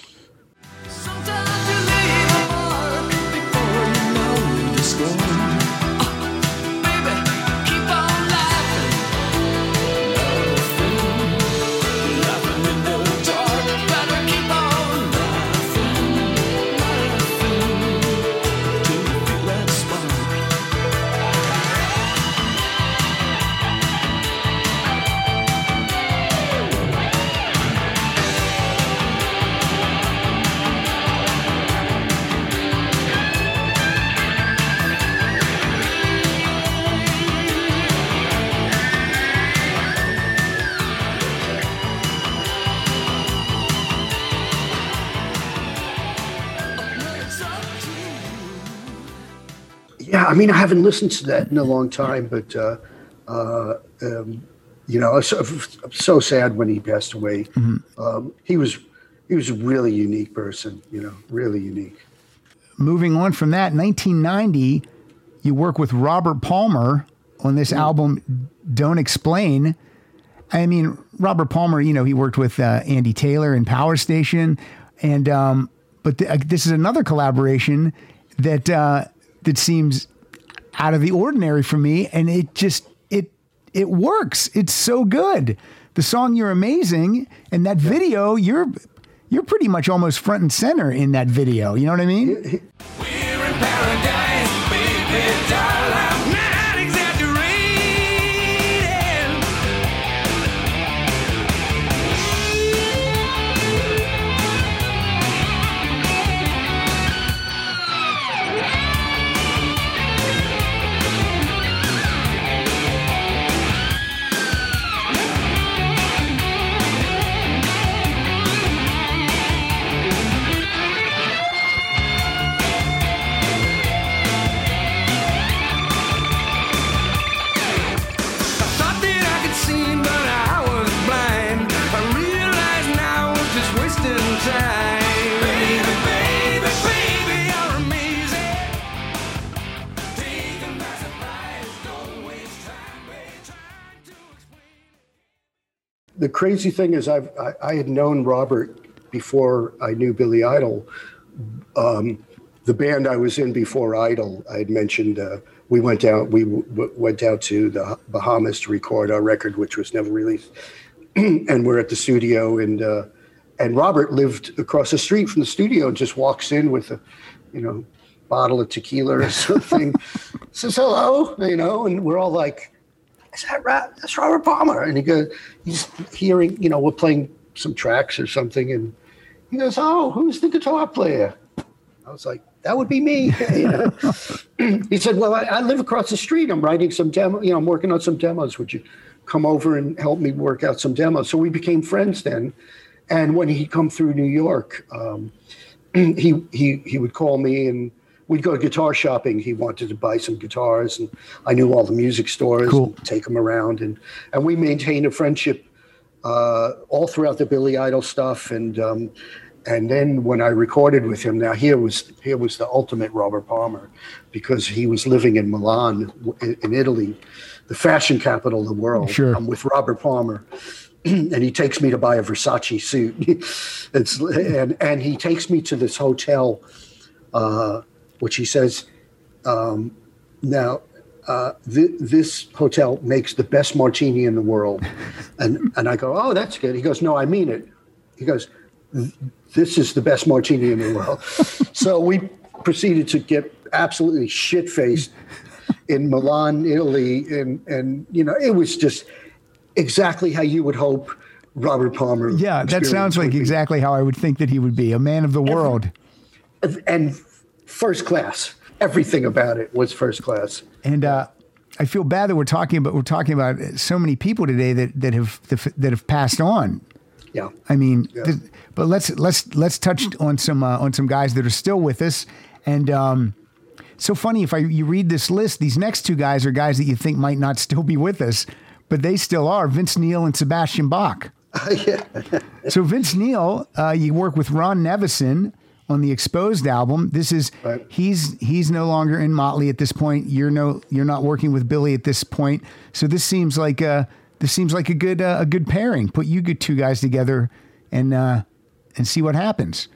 Speaker 1: I mean, I haven't listened to that in a long time, but, uh, uh, um, you know, so, I'm so sad when he passed away. Um, he was, he was a really unique person, you know, really unique.
Speaker 3: Moving on from that, 1990, you work with Robert Palmer on this album "Don't Explain." I mean, Robert Palmer, you know, he worked with uh, Andy Taylor in Power Station, and um, but th- uh, this is another collaboration that uh, that seems out of the ordinary for me, and it just it it works. It's so good. The song "You're Amazing" and that video, you're you're pretty much almost front and center in that video. You know what I mean?
Speaker 1: The crazy thing is I've, I, I had known Robert before I knew Billy Idol. Um, the band I was in before Idol, I had mentioned uh, we went out we w- went out to the Bahamas to record our record, which was never released, and we're at the studio and uh, and Robert lived across the street from the studio and just walks in with a, you know, bottle of tequila or something. Says hello, you know, and we're all like, "Is that right? That's Robert Palmer?" And he goes, he's hearing, you know, we're playing some tracks or something, and he goes, "Oh, who's the guitar player?" I was like, "That would be me." you know? he said, "Well, I, I live across the street. I'm writing some demo. You know, I'm working on some demos. Would you come over and help me work out some demos?" So we became friends then. And when he'd come through New York, um, he he he would call me and we'd go guitar shopping. He wanted to buy some guitars, and I knew all the music stores.
Speaker 3: Cool.
Speaker 1: And take him around, and and we maintained a friendship uh, all throughout the Billy Idol stuff, and um, and then when I recorded with him, now here was here was the ultimate Robert Palmer, because he was living in Milan, in, in Italy, the fashion capital of the world.
Speaker 3: Sure.
Speaker 1: I'm with Robert Palmer. and he takes me to buy a Versace suit. it's and and he takes me to this hotel, uh, which he says, um, now uh, th- this hotel makes the best martini in the world, and and I go, oh, that's good. He goes, no, I mean it. He goes, this is the best martini in the world. so we proceeded to get absolutely shit faced in Milan, Italy, and and you know it was just exactly how you would hope Robert Palmer.
Speaker 3: Yeah, that sounds like exactly how I would think that he would be a man of the world.
Speaker 1: and first class. Everything about it was first class.
Speaker 3: And uh, I feel bad that we're talking about we're talking about so many people today that that have that have passed on.
Speaker 1: Yeah.
Speaker 3: I mean,
Speaker 1: Yeah.
Speaker 3: th- but let's let's let's touch on some uh, on some guys that are still with us. And um, so funny if I you read this list, these next two guys are guys that you think might not still be with us, but they still are. Vince Neil and Sebastian Bach.
Speaker 1: yeah.
Speaker 3: So Vince Neil, uh, you work with Ron Nevison on the Exposed album. This is
Speaker 1: Right.
Speaker 3: he's he's no longer in Motley at this point. You're no you're not working with Billy at this point. So this seems like a this seems like a good uh, a good pairing. Put you good two guys together and uh, and see what happens.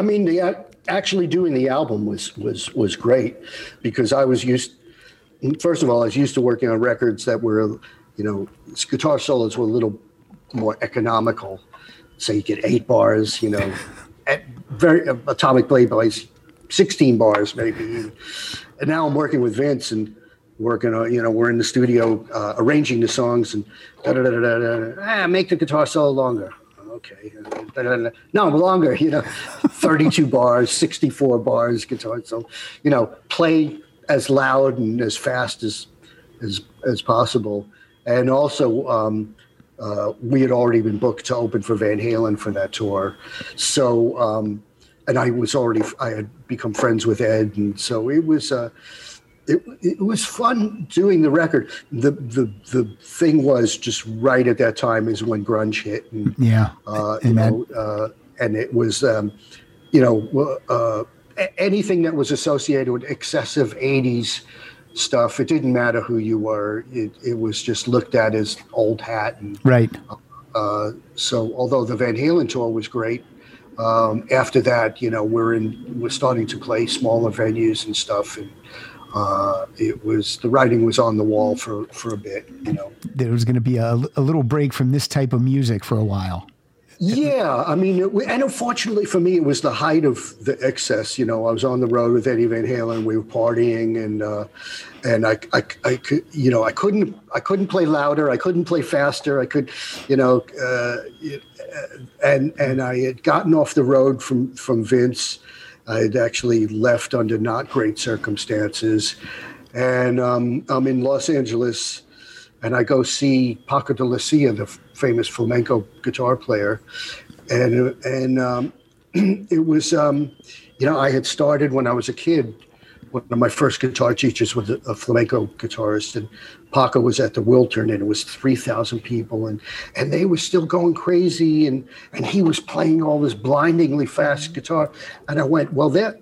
Speaker 5: I
Speaker 1: mean, the actually doing the album was was was great because I was used. First of all, I was used to working on records that were, you know, guitar solos were a little more economical. So you get eight bars, you know, at very Atomic Blade plays sixteen bars maybe. And now I'm working with Vince and working on, you know, we're in the studio uh, arranging the songs and da da da da da. Ah, make the guitar solo longer. Okay, no longer. You know, 32 bars, 64 bars guitar. So, you know, play as loud and as fast as as as possible. And also, um, uh, we had already been booked to open for Van Halen for that tour. So, um, and I was already, I had become friends with Ed. And so it was, uh, it, it was fun doing the record. The, the, the thing was just right at that time is when grunge hit. And,
Speaker 3: Yeah,
Speaker 1: uh, you
Speaker 3: and that-
Speaker 1: know, uh, and it was, um, you know, uh, anything that was associated with excessive 80s stuff, it didn't matter who you were. It, it was just looked at as old hat. And
Speaker 3: right.
Speaker 1: uh, so, although the Van Halen tour was great, um, after that, you know, we're in, we're starting to play smaller venues and stuff. And uh, it was, the writing was on the wall for, for a bit, you know.
Speaker 3: There was going to be a, a little break from this type of music for a while.
Speaker 1: Yeah, I mean, it, and unfortunately for me, it was the height of the excess. You know, I was on the road with Eddie Van Halen. We were partying, and uh, and I, I, I could, you know, I couldn't, I couldn't play louder. I couldn't play faster. I could, you know, uh, uh, and and I had gotten off the road from from Vince. I had actually left under not great circumstances, and um, I'm in Los Angeles, and I go see Paco de Lucia, the famous flamenco guitar player, and and um, it was um, you know I had started when I was a kid. One of my first guitar teachers was a, a flamenco guitarist, and Paco was at the Wiltern, and it was three thousand people, and and they were still going crazy, and and he was playing all this blindingly fast guitar, and I went, well, that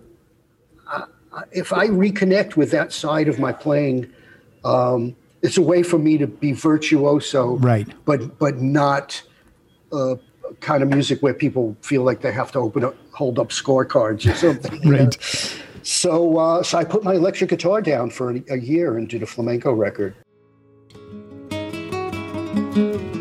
Speaker 1: if I reconnect with that side of my playing, um, it's a way for me to be virtuoso,
Speaker 3: Right.
Speaker 1: But but not uh, kind of music where people feel like they have to open up, hold up scorecards or something. you know?
Speaker 3: Right.
Speaker 1: So uh, so I put my electric guitar down for a, a year and did a flamenco record.
Speaker 3: And then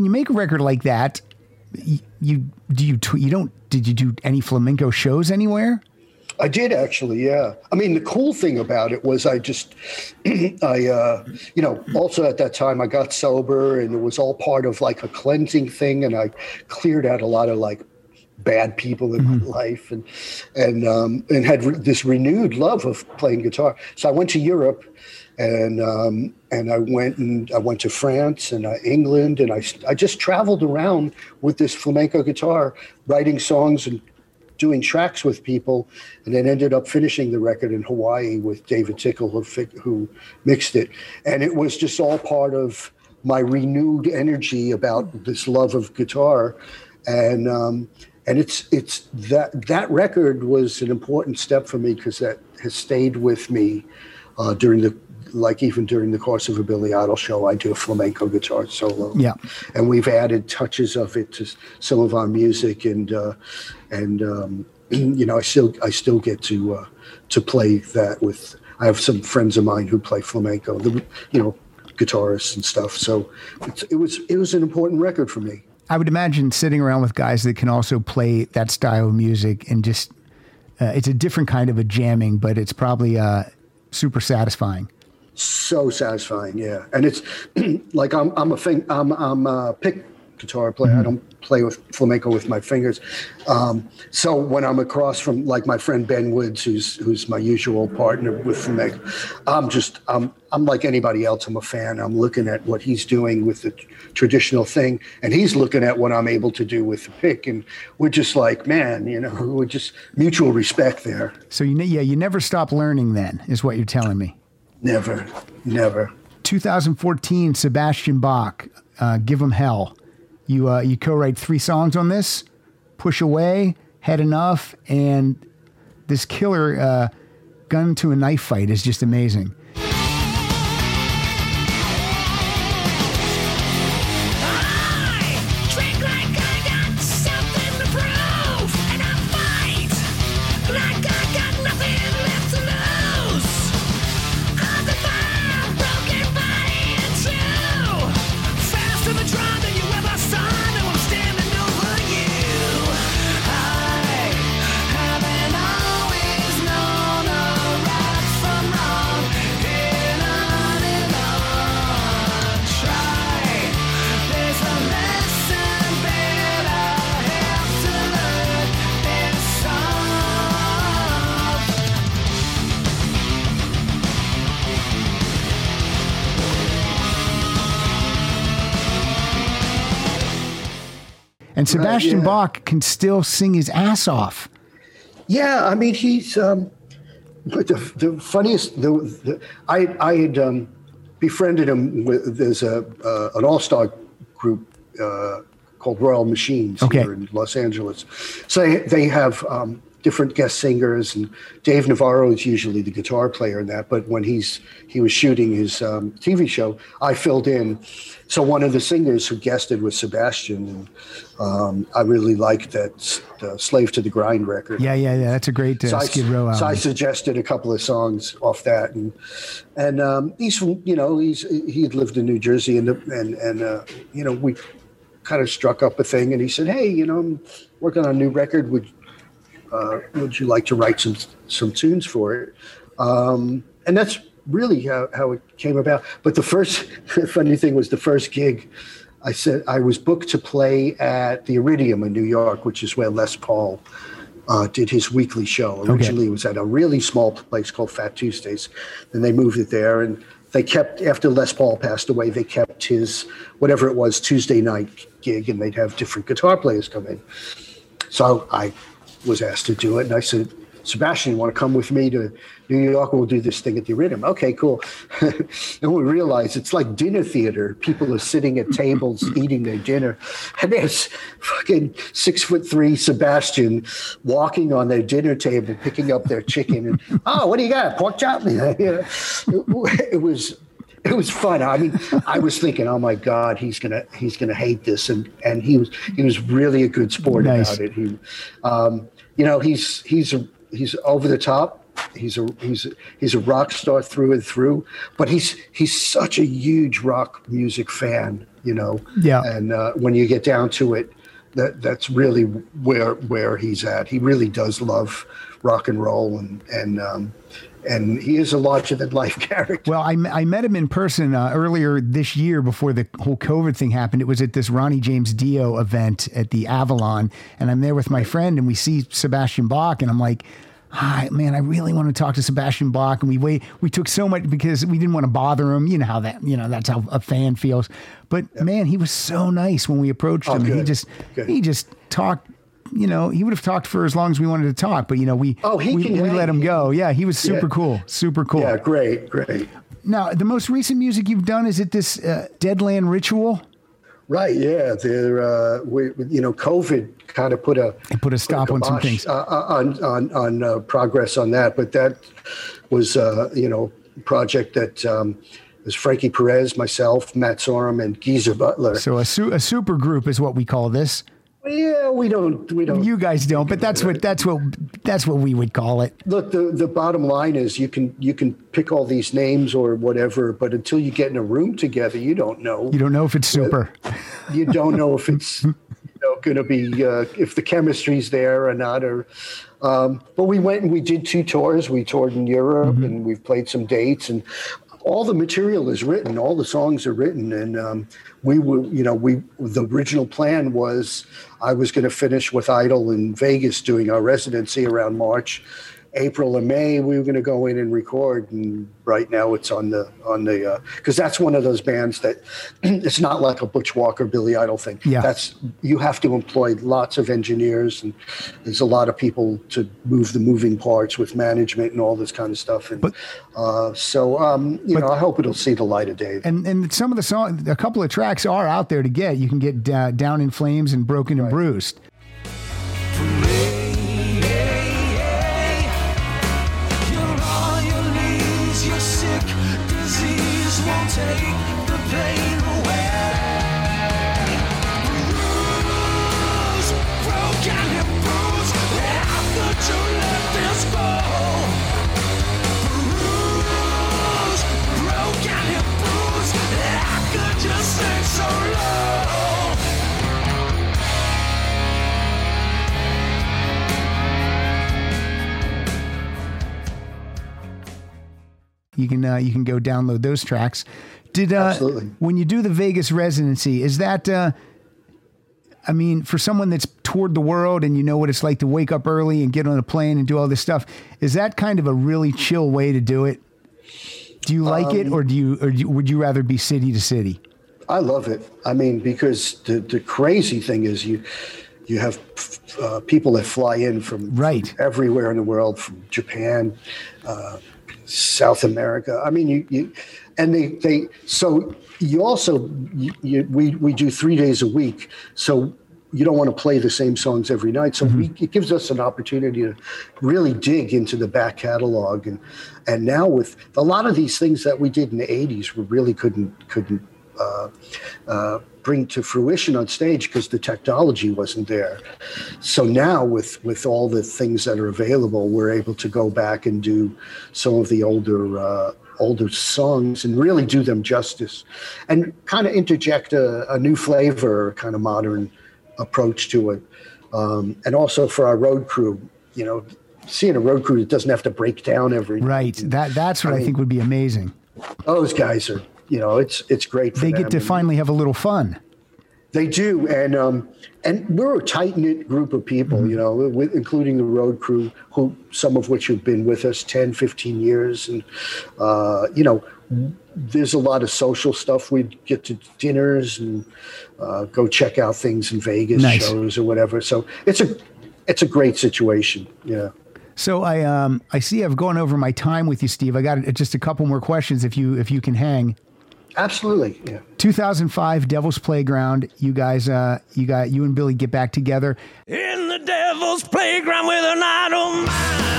Speaker 3: when you make a record like that, y- you do you you don't did you do any flamenco shows anywhere?
Speaker 1: I did actually, yeah. I mean, the cool thing about it was I just, I, uh, you know, also at that time I got sober and it was all part of like a cleansing thing, and I cleared out a lot of like bad people in my life, and and um, and had re- this renewed love of playing guitar. So I went to Europe, and um, and I went and I went to France and uh, England, and I I just traveled around with this flamenco guitar, writing songs and doing tracks with people, and then ended up finishing the record in Hawaii with David Tickle, who, who mixed it. And it was just all part of my renewed energy about this love of guitar, and um, and it's it's that that record was an important step for me because that has stayed with me uh, during the like even during the course of a Billy Idol show, I do a flamenco guitar solo
Speaker 3: Yeah.
Speaker 1: and we've added touches of it to some of our music and uh, and um, you know I still I still get to uh, to play that with I have some friends of mine who play flamenco the you know guitarists and stuff so it's, it was it was an important record for me
Speaker 3: I would imagine sitting around with guys that can also play that style of music and just uh, it's a different kind of a jamming, but it's probably uh, super satisfying.
Speaker 1: So satisfying yeah. And it's like i'm i'm a thing i'm i'm a pick guitar player. I don't play with flamenco with my fingers. Um, so when i'm across from like my friend ben woods who's who's my usual partner with flamenco i'm just i'm i'm like anybody else. I'm a fan. I'm looking at what he's doing with the traditional thing and he's looking at what i'm able to do with the pick. And we're just like man you know we're just mutual respect there.
Speaker 3: So you ne- yeah, you never stop learning. Then is what you're telling me.
Speaker 1: Never never
Speaker 3: 2014, Sebastian Bach, uh, "Give 'Em Hell." You uh, you co-write three songs on this, "Push Away," "Had Enough," and this killer uh, "Gun to a Knife Fight" is just amazing. Sebastian
Speaker 1: yeah.
Speaker 3: Bach can still sing his ass off.
Speaker 1: Yeah, I mean he's um, but the, the funniest. The, the I I had um, befriended him with there's a uh, an all star group uh, called Royal Machines
Speaker 3: Okay.
Speaker 1: here in Los Angeles. So they, they have um, different guest singers, and Dave Navarro is usually the guitar player in that. But when he's he was shooting his um, TV show, I filled in. So one of the singers who guested was Sebastian, and um, I really liked that uh, "Slave to the Grind" record.
Speaker 3: Yeah, yeah, yeah. That's a great uh,
Speaker 1: So I,
Speaker 3: Skid Row album.
Speaker 1: so I suggested a couple of songs off that, and and um, he's from you know he's he had lived in New Jersey, and and and uh, you know we kind of struck up a thing, and he said, hey, you know, I'm working on a new record. Would uh, would you like to write some some tunes for it? Um, and that's really how, how it came about. But the first funny thing was the first gig. I said I was booked to play at the Iridium in New York, which is where Les Paul uh, did his weekly show. Originally, it was at a really small place called Fat Tuesdays. Then they moved it there, and they kept after Les Paul passed away. They kept his whatever it was Tuesday night gig, and they'd have different guitar players come in. So I was asked to do it, and I said, Sebastian, you want to come with me to New York? We'll do this thing at the Iridium. Okay, cool. and we realized it's like dinner theater. People are sitting at tables eating their dinner, and there's fucking six foot three Sebastian walking on their dinner table, picking up their chicken, and oh, what do you got? Pork chop? You know, it, it was it was fun. I mean, I was thinking, oh my God, he's gonna he's gonna hate this, and and he was he was really a good sport
Speaker 3: Nice.
Speaker 1: about it. He, um, you know, he's he's a, he's over the top. He's a he's a, he's a rock star through and through, but he's he's such a huge rock music fan. You know,
Speaker 3: Yeah.
Speaker 1: And uh, when you get down to it, that that's really where where he's at. He really does love rock and roll, and and um, and he is a larger than life character.
Speaker 3: Well, I, I met him in person uh, earlier this year before the whole COVID thing happened. It was at this Ronnie James Dio event at the Avalon, and I'm there with my friend, and we see Sebastian Bach, and I'm like, Hi, man, I really want to talk to Sebastian Bach. And we wait, we took so much because we didn't want to bother him. You know how that, you know, that's how a fan feels. But man, he was so nice when we approached
Speaker 1: Oh,
Speaker 3: him. He just,
Speaker 1: good.
Speaker 3: he just talked, you know, he would have talked for as long as we wanted to talk, but you know, we,
Speaker 1: Oh, he
Speaker 3: we,
Speaker 1: can
Speaker 3: we let him go. Yeah. He was super
Speaker 1: Yeah.
Speaker 3: cool. Super cool.
Speaker 1: Yeah, great, great.
Speaker 3: Now, the most recent music you've done is it this uh, Deadland Ritual?
Speaker 1: Right, yeah. There, uh, we, you know, COVID kind of put a
Speaker 3: put a stop on some things.
Speaker 1: uh, uh, on on on uh, progress on that. But that was, uh, you know, project that um, was Frankie Perez, myself, Matt Sorum, and Geezer Butler.
Speaker 3: So a, su- a super group is what we call this.
Speaker 1: Yeah, we don't we don't
Speaker 3: You guys don't, but that's what that's what that's what we would call it.
Speaker 1: look. The the bottom line is you can you can pick all these names or whatever, but until you get in a room together, you don't know.
Speaker 3: You don't know if it's super.
Speaker 1: you don't know if it's you know going to be uh, if the chemistry's there or not or um, but we went and we did two tours we toured in europe and we've played some dates and all the material is written all the songs are written and um, we were you know we the original plan was i was going to finish with idol in vegas doing our residency around march april or may we were going to go in and record and right now it's on the on the because that's one of those bands that it's not like a butch walker billy idol thing
Speaker 3: Yeah.
Speaker 1: that's you have to employ lots of engineers and there's a lot of people to move the moving parts with management and all this kind of stuff and uh, so um, you know i hope it'll see the light of day
Speaker 3: And and some of the song, a couple of tracks are out there to get. You can get uh, Down in Flames and Broken and Bruised.
Speaker 2: You
Speaker 3: can uh, you can go download those tracks. Did uh,
Speaker 1: Absolutely.
Speaker 3: when you do the Vegas residency, is that uh, I mean, for someone that's toured the world and you know what it's like to wake up early and get on a plane and do all this stuff, is that kind of a really chill way to do it? Do you like it, or do you, or do you, would you rather be city to city?
Speaker 1: I love it. I mean, because the, the crazy thing is you you have uh, people that fly in from,
Speaker 3: Right.
Speaker 1: from everywhere in the world, from Japan, uh, South America. I mean, you, you and they they so you also you, you, we we do three days a week. So you don't want to play the same songs every night. So we, mm-hmm. it gives us an opportunity to really dig into the back catalog. And and now with a lot of these things that we did in the '80s, we really couldn't couldn't bring to fruition on stage because the technology wasn't there. So now with with all the things that are available, we're able to go back and do some of the older. Uh, older songs and really do them justice and kind of interject a, a new flavor kind of modern approach to it. Um, and also for our road crew, you know, seeing a road crew that doesn't have to break down every
Speaker 3: Right. That that's what I,
Speaker 1: mean-
Speaker 3: think would be amazing.
Speaker 1: Those guys are, you know, it's it's great. For
Speaker 3: They
Speaker 1: them.
Speaker 3: get to finally have a little fun.
Speaker 1: They do, and um, and we're a tight knit group of people, you know, with, including the road crew, who some of which have been with us 10, 15 years, and uh, you know, there's a lot of social stuff. We get to dinners and uh, go check out things in Vegas
Speaker 3: Nice.
Speaker 1: shows or whatever. So it's a it's a great situation. Yeah.
Speaker 3: So I um I see I've gone over my time with you, Steve. I got just a couple more questions if you if you can hang.
Speaker 1: Absolutely. Yeah.
Speaker 3: 2005 Devil's Playground. You guys uh you got you and Billy get back together.
Speaker 2: In the devil's playground with an idle mind.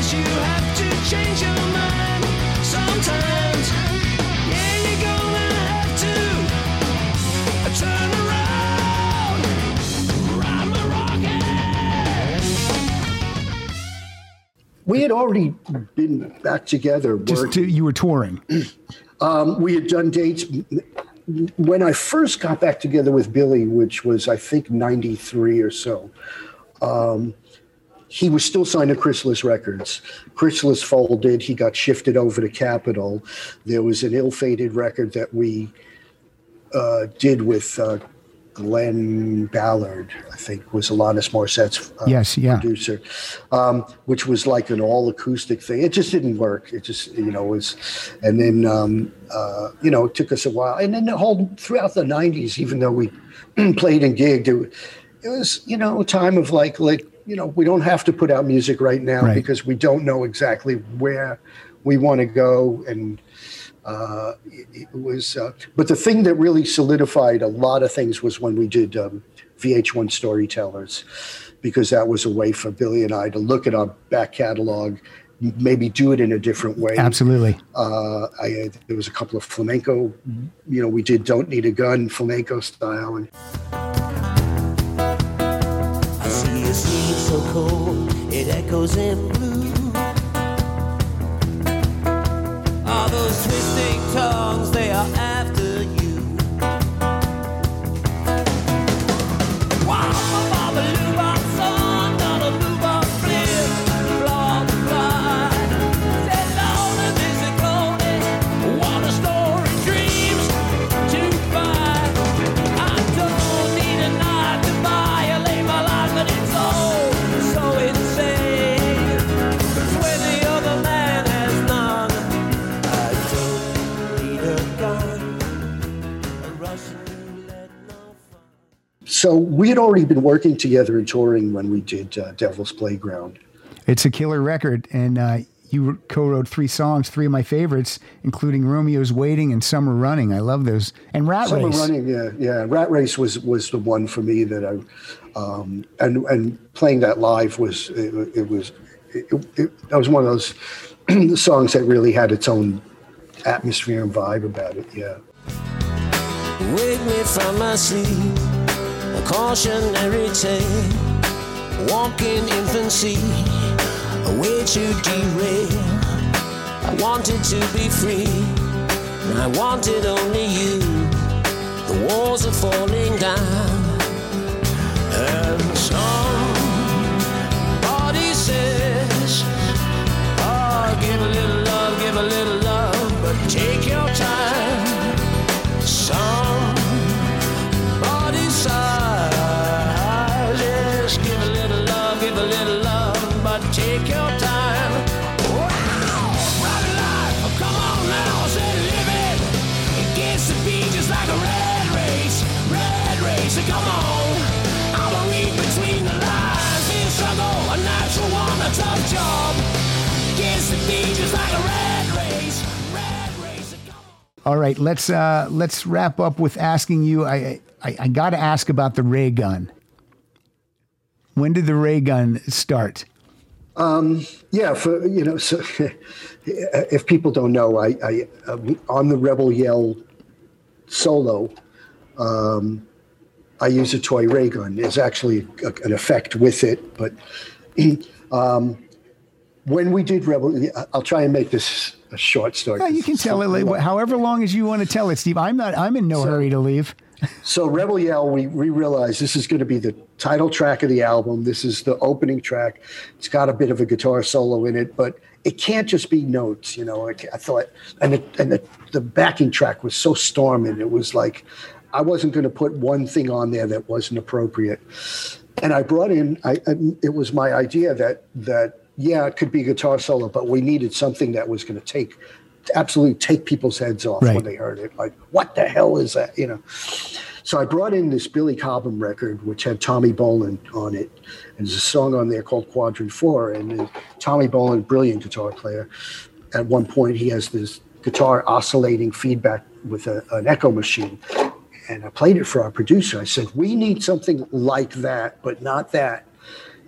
Speaker 2: Just because you have to change your mind sometimes. Yeah, you're gonna have to turn around. Ride my rocket.
Speaker 1: We had already been back together.
Speaker 3: Just to, you were touring.
Speaker 1: Um, we had done dates when I first got back together with Billy, which was I think '93 or so. Um, he was still signed to Chrysalis Records. Chrysalis folded. He got shifted over to Capitol. There was an ill-fated record that we uh, did with uh, Glen Ballard, I think, was Alanis Morissette's uh,
Speaker 3: Yes, yeah.
Speaker 1: producer, um, which was like an all acoustic thing. It just didn't work. It just, you know, was, and then, um, uh, you know, it took us a while. And then the whole throughout the 90s, even though we played and gigged, it, it was, you know, a time of like, like, you know, we don't have to put out music right now
Speaker 3: Right.
Speaker 1: because we don't know exactly where we want to go. And, uh, it, it was, uh, but the thing that really solidified a lot of things was when we did um, VH1 Storytellers, because that was a way for Billy and I to look at our back catalog, maybe do it in a different way.
Speaker 3: Absolutely.
Speaker 1: Uh, I, there was a couple of flamenco, you know, we did "Don't Need a Gun" flamenco style, and
Speaker 4: echoes in blue. All those twisting tongues, they are so
Speaker 1: we had already been working together and touring when we did uh, Devil's Playground.
Speaker 3: It's a killer record, and uh, you co-wrote three songs, three of my favorites, including "Romeo's Waiting" and "Summer Running." I love those, and "Rat
Speaker 1: Summer
Speaker 3: Race."
Speaker 1: Running, yeah, yeah. Rat Race was was the one for me that I, um, and and playing that live was it, it was it, it, that was one of those songs that really had its own atmosphere and vibe about it. Yeah.
Speaker 4: Wake me from my sleep, a cautionary tale. Walking infancy, a way to derail. I wanted to be free, and I wanted only you. The walls are falling down, and somebody says, Oh, give a little love, give a little
Speaker 3: All right, let's uh, let's wrap up with asking you. I I, I got to ask about the ray gun. When did the ray gun start?
Speaker 1: Yeah, for you know, so if people don't know, I, I um, on the Rebel Yell solo, um, I use a toy ray gun. There's actually a, an effect with it, but um, when we did Rebel, I'll try and make this a short story.
Speaker 3: Yeah, you can tell it however long as you want to tell it, Steve. I'm not. I'm in no hurry to leave.
Speaker 1: So Rebel Yell, we, we realized this is going to be the title track of the album. This is the opening track. It's got a bit of a guitar solo in it, but it can't just be notes. You know, I, I thought, and the, and the, the backing track was so storming. It was like I wasn't going to put one thing on there that wasn't appropriate. And I brought in. I, I it was my idea that that yeah, it could be guitar solo, but we needed something that was going to take absolutely take people's heads off
Speaker 3: Right.
Speaker 1: when they heard it. Like, what the hell is that? You know. So I brought in this Billy Cobham record, which had Tommy Bolin on it. And there's a song on there called Quadrant Four. And Tommy Bolin, brilliant guitar player, at one point he has this guitar oscillating feedback with a, an echo machine. And I played it for our producer. I said, we need something like that, but not that.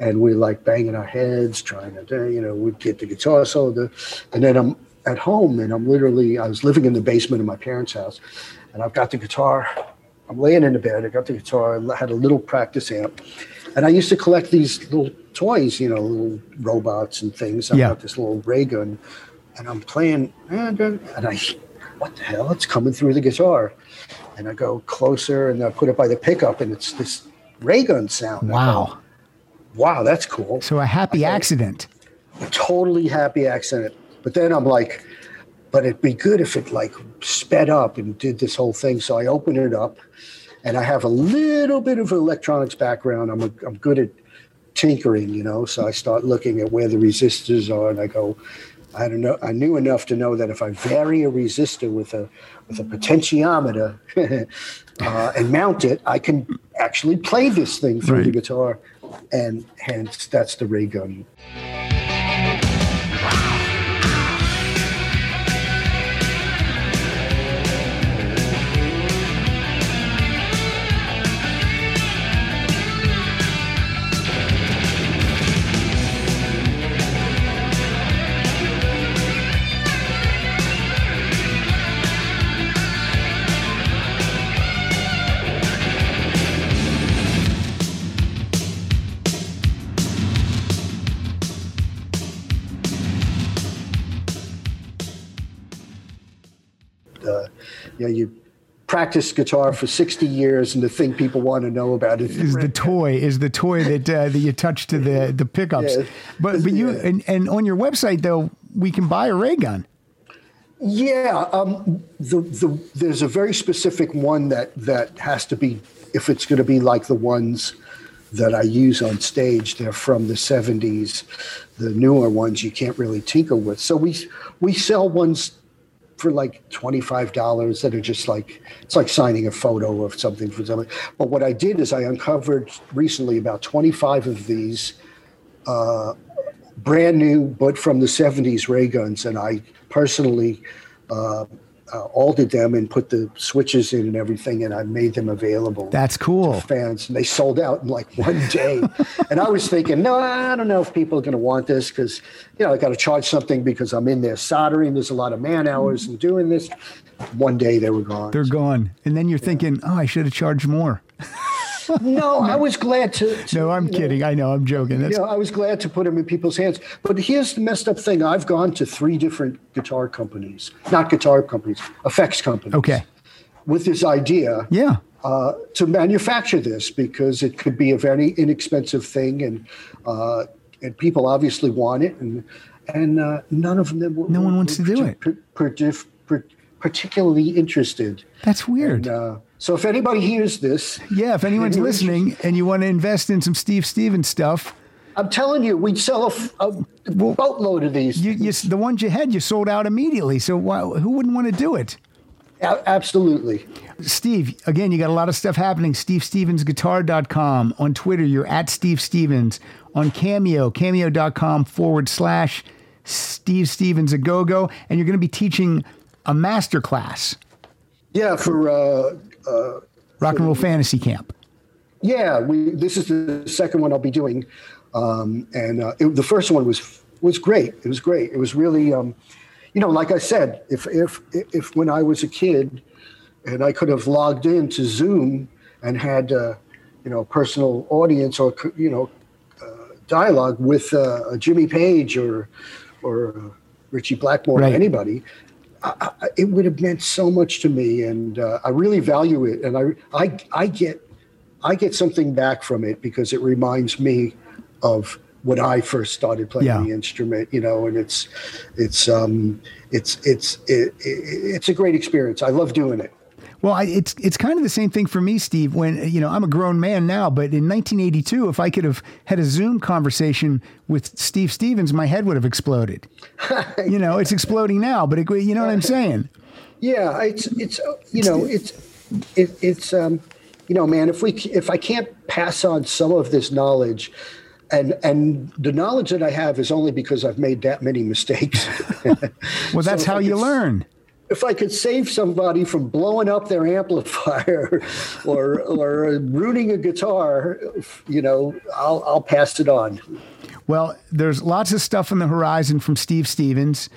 Speaker 1: And we're like banging our heads, trying to, you know, we'd get the guitar solo. And then I'm at home and I'm literally, I was living in the basement of my parents' house and I've got the guitar. I'm laying in the bed. I got the guitar. I had a little practice amp, and I used to collect these little toys, you know, little robots and things. I
Speaker 3: Yeah.
Speaker 1: got this little ray gun, and I'm playing, and uh, and I, what the hell? It's coming through the guitar, and I go closer, and I put it by the pickup, and it's this ray gun sound.
Speaker 3: Wow.
Speaker 1: Wow, that's cool
Speaker 3: So a happy accident.
Speaker 1: A totally happy accident. But then I'm like, but it'd be good if it like sped up and did this whole thing. So I open it up and I have a little bit of electronics background. I'm, a, I'm good at tinkering, you know. So I start looking at where the resistors are and I go, I don't know. I knew enough to know that if I vary a resistor with a with a potentiometer uh, and mount it, I can actually play this thing through the guitar, and hence that's the ray gun. You know, you practice guitar for 60 years and the thing people want to know about is,
Speaker 3: Is the toy is the toy that uh, that you touch to the the pickups.
Speaker 1: Yeah.
Speaker 3: But but you
Speaker 1: Yeah.
Speaker 3: and, and on your website though we can buy a ray gun.
Speaker 1: yeah um, the, the, there's a very specific one that that has to be if it's going to be like the ones that I use on stage they're from the 70s the newer ones you can't really tinker with so we we sell ones for like $25 that are just like it's like signing a photo of something for something but what i did is i uncovered recently about 25 of these uh, brand new but from the 70s ray guns. And i personally uh, uh, altered them and put the switches in and everything and i made them available
Speaker 3: That's cool.
Speaker 1: fans and they sold out in like one day and i was thinking no i don't know if people are going to want this because you know i got to charge something because i'm in there soldering there's a lot of man hours and doing this one day they were gone
Speaker 3: They're gone. And then you're thinking, "Oh, I should have charged more."
Speaker 1: no i was glad to, to
Speaker 3: No, I'm
Speaker 1: you know,
Speaker 3: kidding. I know, I'm joking. That's
Speaker 1: you know, I was glad to put them in people's hands. But here's the messed up thing: I've gone to three different guitar companies, not guitar companies, effects companies.
Speaker 3: okay.
Speaker 1: With this idea,
Speaker 3: Yeah.
Speaker 1: uh, to manufacture this because it could be a very inexpensive thing, and uh, and people obviously want it, and and uh, none of them.
Speaker 3: No one wants to do
Speaker 1: partic- par- particularly interested.
Speaker 3: That's weird.
Speaker 1: And, uh, so if anybody hears this,
Speaker 3: yeah, if anyone's listening and you want to invest in some Steve Stevens stuff,
Speaker 1: I'm telling you, we'd sell a, a boatload of these.
Speaker 3: You, you, the ones you had, you sold out immediately. So why, who wouldn't want to do it?
Speaker 1: A- absolutely.
Speaker 3: Steve, again, you got a lot of stuff happening. SteveStevensGuitar.com. On Twitter, you're at Steve Stevens. On Cameo, cameo.com forward slash Steve Stevens a go go. And you're going to be teaching a master class,
Speaker 1: Yeah, for uh,
Speaker 3: Rock and Roll Fantasy Camp.
Speaker 1: yeah, we this is the second one I'll be doing, um, and uh, it, the first one was was great. It was great. It was really, um, you know, like I said, if if if when I was a kid, and I could have logged into Zoom and had uh, you know personal audience or you know uh, dialogue with uh, Jimmy Page or or uh, Ritchie Blackmore
Speaker 3: Right.
Speaker 1: or anybody. I, I, it would have meant so much to me, and uh, I really value it. And I, I, I get, I get something back from it because it reminds me of when I first started playing
Speaker 3: Yeah.
Speaker 1: the instrument. You know, and it's, it's, um, it's, it's, it, it, it's a great experience. I love doing it.
Speaker 3: Well, I, it's it's kind of the same thing for me, Steve. When you know I'm a grown man now, but in 1982, if I could have had a Zoom conversation with Steve Stevens, my head would have exploded. you know, it's exploding now, but it, you know what I'm saying?
Speaker 1: Yeah, it's it's you know it's it, it's um you know man if we if I can't pass on some of this knowledge and and the knowledge that I have is only because I've made that many mistakes.
Speaker 3: Well, that's
Speaker 1: if
Speaker 3: how you learn.
Speaker 1: If I could save somebody from blowing up their amplifier or or ruining a guitar, you know, I'll I'll pass it on.
Speaker 3: Well, there's lots of stuff on the horizon from Steve Stevens.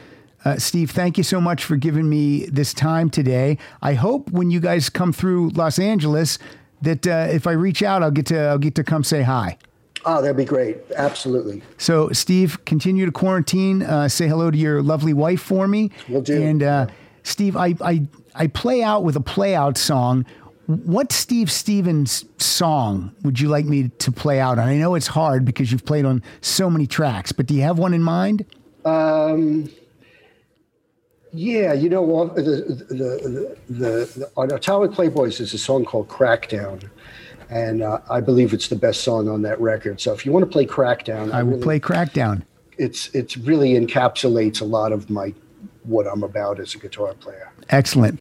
Speaker 3: Uh, Steve, thank you so much for giving me this time today. I hope when you guys come through Los Angeles that uh, if I reach out, I'll get to I'll get to come say hi.
Speaker 1: Oh, that'd be great. Absolutely.
Speaker 3: So, Steve, continue to quarantine. Uh, say hello to your lovely wife for me.
Speaker 1: We'll do.
Speaker 3: And uh, Steve, I, I I play out with a play out song. What Steve Stevens song would you like me to play out on? I know it's hard because you've played on so many tracks, but do you have one in mind?
Speaker 1: Um, Yeah, you know, well, the, the, the, the, the, on Atomic Playboys, there's a song called Crackdown. And uh, I believe it's the best song on that record. So if you want to play Crackdown,
Speaker 3: I will
Speaker 1: really-
Speaker 3: play Crackdown.
Speaker 1: It's it's really encapsulates a lot of my what I'm about as a guitar player.
Speaker 3: Excellent.